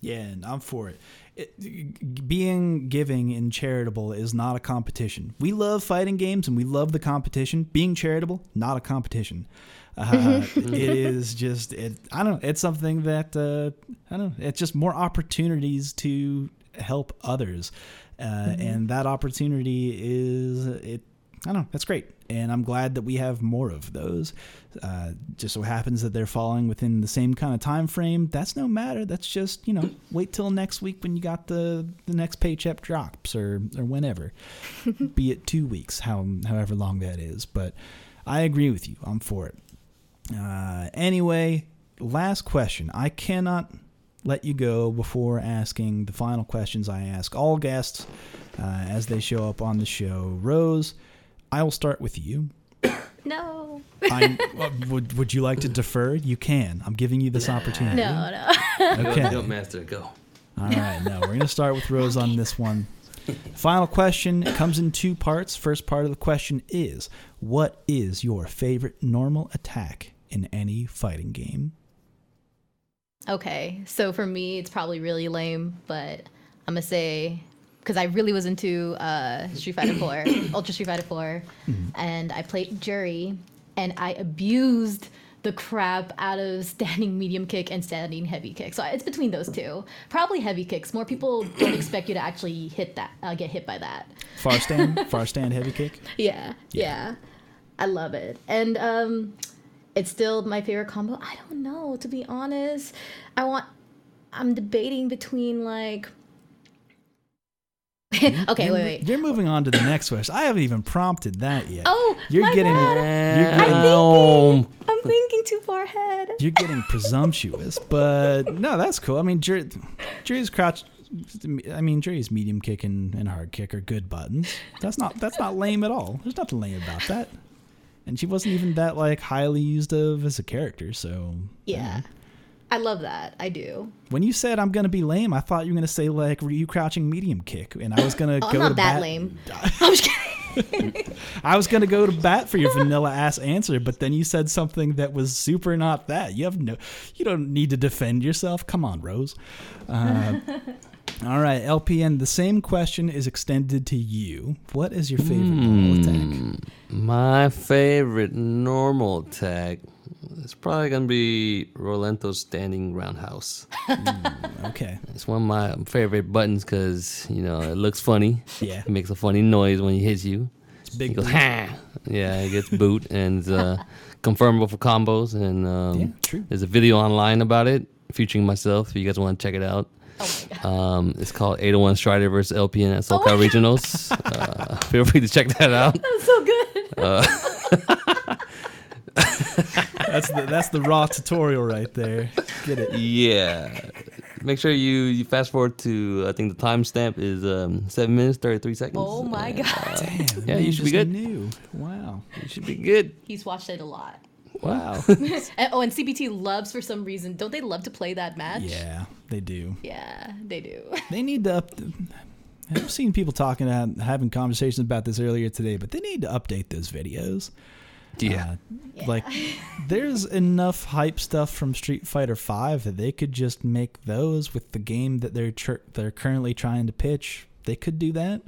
Yeah, and I'm for it. it. Being giving and charitable is not a competition. We love fighting games and we love the competition. Being charitable, not a competition. Uh, it is just it. I don't know. It's something that uh, I don't know. It's just more opportunities to help others, uh, and that opportunity is it. I don't know. That's great, and I'm glad that we have more of those. Uh, just so happens that they're falling within the same kind of time frame. That's no matter. That's just you know wait till next week when you got the the next paycheck drops or or whenever, be it two weeks, how however long that is. But I agree with you. I'm for it. Uh, anyway, last question. I cannot let you go before asking the final questions I ask all guests uh, as they show up on the show. Rose, I will start with you. no I, would would you like to defer? You can. I'm giving you this opportunity. no no Okay. Go, go, master, go. All right. No, we're gonna start with Rose on this one. Final question comes in two parts. First part of the question is, what is your favorite normal attack in any fighting game? Okay, so for me, it's probably really lame, but I'm gonna say because I really was into uh, Street Fighter 4, Ultra Street Fighter 4, and I played Juri, and I abused the crap out of standing medium kick and standing heavy kick. So it's between those two. Probably heavy kicks. More people don't expect you to actually hit that, uh, get hit by that. Far stand, far stand, heavy kick. Yeah, yeah, I love it, and um, it's still my favorite combo. I don't know, to be honest. I want. I'm debating between like. okay, You're, wait, wait. You're moving on to the next question. I haven't even prompted that yet. Oh, you're my getting bad. you're getting, Damn. I'm thinking too far ahead. you're getting presumptuous, but no, that's cool. I mean, Juri's crouch. I mean, Juri's medium kick and, and hard kick are good buttons. That's not that's not lame at all. There's nothing lame about that. And she wasn't even that like highly used of as a character. So Yeah, I love that. I do. when you said I'm gonna be lame, I thought you were gonna say like Ryu crouching medium kick, and I was gonna Oh, go I'm to that bat. lame. I was gonna go to bat for your vanilla ass answer, but then you said something that was super not that. You have no, you don't need to defend yourself. Come on, Rose. Uh, all right, LPN. The same question is extended to you. What is your favorite normal attack? My favorite normal attack is probably gonna be Rolento's standing roundhouse. Okay, It's one of my favorite buttons because you know it looks funny. Yeah. it makes a funny noise when he hits you. it's He big. goes, ha! Yeah, it gets boot and it's, uh, confirmable for combos. And um, Yeah, true. there's a video online about it featuring myself. If you guys want to check it out, Oh my god. um, it's called 801 Strider versus LPN at Oh SoCal my Regionals. uh, feel free to check that out. That's so good. That's the that's the raw tutorial right there. Get it? Yeah. make sure you, you fast forward to I think the timestamp is um, seven minutes thirty three seconds. Oh my And, god. uh, Damn, Yeah, man you should be good. Knew. Wow. you should be good. He's watched it a lot. Wow. And, oh, and CPT loves for some reason. Don't they love to play that match? yeah, they do. Yeah, they do. They need to up. I've seen people talking about having conversations about this earlier today, but they need to update those videos. Yeah. Uh, Like, there's enough hype stuff from Street Fighter Five that they could just make those with the game that they're tr- they're currently trying to pitch. They could do that.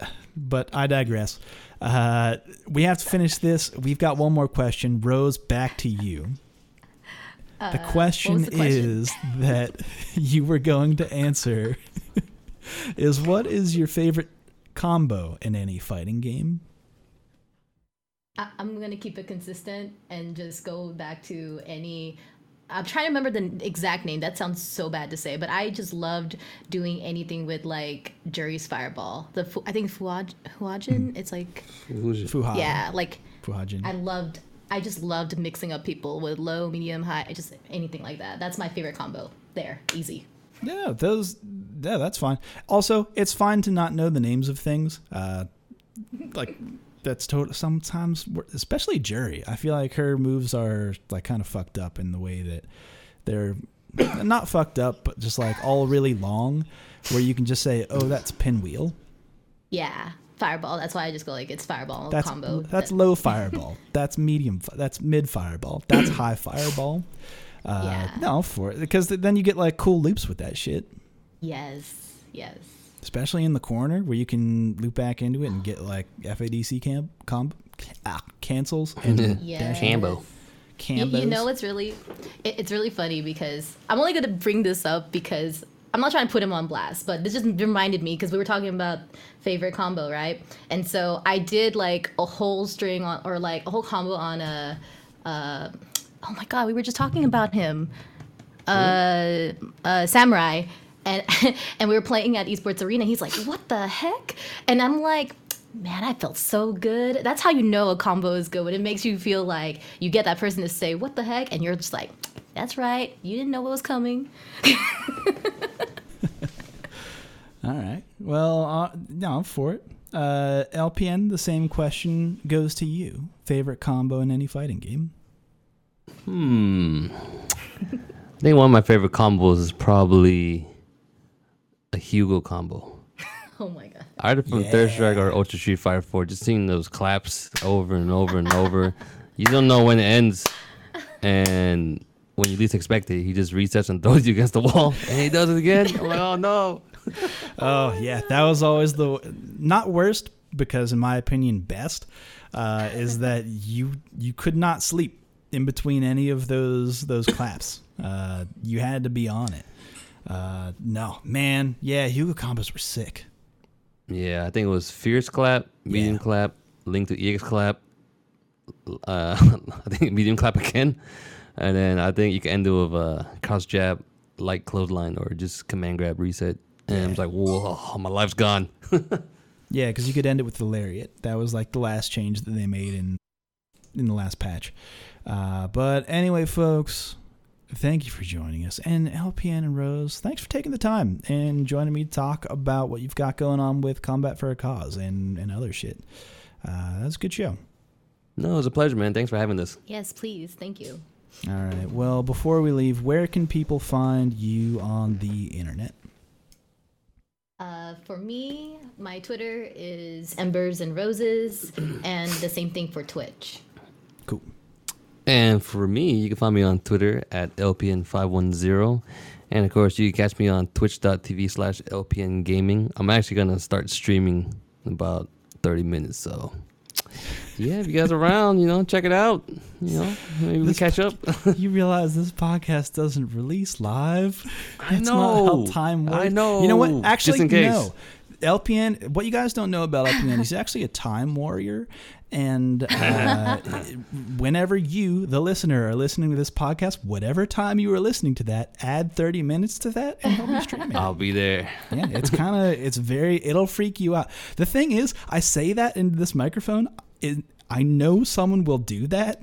But I digress. Uh, we have to finish this. We've got one more question. Rose, back to you. The question, Uh, the question? is that you were going to answer is what is your favorite combo in any fighting game? I'm gonna keep it consistent and just go back to any. I'm trying to remember the exact name. That sounds so bad to say, but I just loved doing anything with like Juri's Fireball. The Fu- I think Fuaj Huajin. It's like Fuha. yeah, like Fuhajin. I loved. I just loved mixing up people with low, medium, high, just anything like that. That's my favorite combo. There, easy. Yeah, those. Yeah, that's fine. Also, it's fine to not know the names of things. Uh, like that's total. Sometimes, especially Jerry, I feel like her moves are like kind of fucked up in the way that they're not fucked up, but just like all really long, where you can just say, "Oh, that's pinwheel." Yeah, Fireball. That's why I just go like it's Fireball That's combo. that's low fireball. that's medium. That's mid fireball. That's high fireball. Uh, Yeah. No, for because then you get like cool loops with that shit. yes, yes. Especially in the corner where you can loop back into it and get like FADC camp comp ah, cancels and Yeah. dash Cambo. You, cambos. you know, it's really, it, it's really funny because I'm only gonna bring this up because I'm not trying to put him on blast, but this just reminded me because we were talking about favorite combo, right? And so I did like a whole string on, or like a whole combo on a, uh, oh my god, we were just talking about him, uh, uh, Samurai, and and we were playing at Esports Arena. He's like, what the heck? And I'm like. Man, I felt so good. That's how you know a combo is good when it makes you feel like you get that person to say, What the heck? And you're just like, That's right. You didn't know what was coming. All right. Well, uh, no, I'm for it. Uh, LPN, the same question goes to you. Favorite combo in any fighting game? Hmm. I think one of my favorite combos is probably a Hugo combo. Oh my god. Either from Third Strike or Ultra Street Fighter 4, just seeing those claps over and over and over. You don't know when it ends. And when you least expect it, he just resets and throws you against the wall. And he does it again. I'm like, oh no. Oh yeah, that was always the not worst because in my opinion best uh, is that you you could not sleep in between any of those those claps. Uh, you had to be on it. Uh, no man, yeah, Hugo combos were sick. Yeah, I think it was Fierce Clap, Medium Yeah. Clap, Link to EX Clap. Uh, I think Medium Clap again. And then I think you can end it with a cross jab, light clothesline, or just command grab reset. And I was like, whoa, my life's gone. Yeah, because you could end it with the lariat. That was like the last change that they made in in the last patch. Uh, but anyway, folks, thank you for joining us. And LPN and Rose, thanks for taking the time and joining me to talk about what you've got going on with Combat for a Cause and, and other shit. Uh, that was a good show. No, it was a pleasure, man. Thanks for having this. Yes, please. Thank you. All right. Well, before we leave, where can people find you on the internet? Uh, for me, my Twitter is Embers and Roses, and the same thing for Twitch. Cool. And for me, you can find me on Twitter at LPN510. And of course, you can catch me on twitch.tv slash LPN Gaming. I'm actually going to start streaming in about 30 minutes. So, yeah, if you guys are around, you know, check it out. You know, maybe we catch up. you realize this podcast doesn't release live. I That's not know. how time works. I know. You know what? Just Actually, in case. no. LPN. What you guys don't know about LPN, he's actually a time warrior, and uh, whenever you, the listener, are listening to this podcast, whatever time you are listening to that, add thirty minutes to that, and he'll be streaming. I'll be there. yeah, it's kind of it's very it'll freak you out. The thing is, I say that into this microphone. It, I know someone will do that,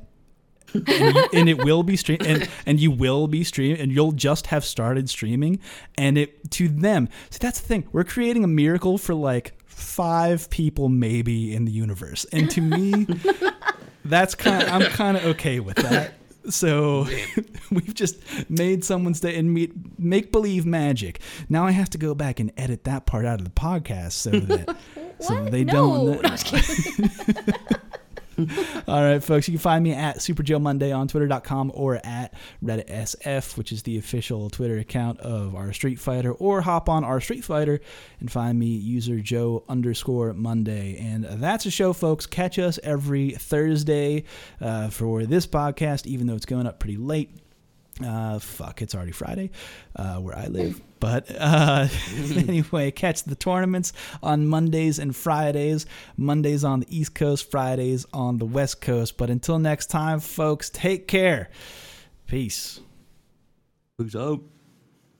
and, you, and it will be stream and, and you will be stream and you'll just have started streaming and it to them see that's the thing we're creating a miracle for like five people maybe in the universe and to me that's kind of, i'm kind of okay with that so we've just made someone's day and meet, make believe magic. Now I have to go back and edit that part out of the podcast so that so they no. don't. No, I'm just kidding. All right, folks, you can find me at Super Joe Monday on Twitter.com or at Reddit SF, which is the official Twitter account of our Street Fighter, or hop on our Street Fighter and find me user Joe underscore Monday. And that's a show, folks. Catch us every Thursday uh, for this podcast, even though it's going up pretty late. Uh, fuck, it's already Friday uh, where I live. But uh, anyway, catch the tournaments on Mondays and Fridays. Mondays on the East Coast, Fridays on the West Coast. But until next time, folks, take care. Peace. Peace out.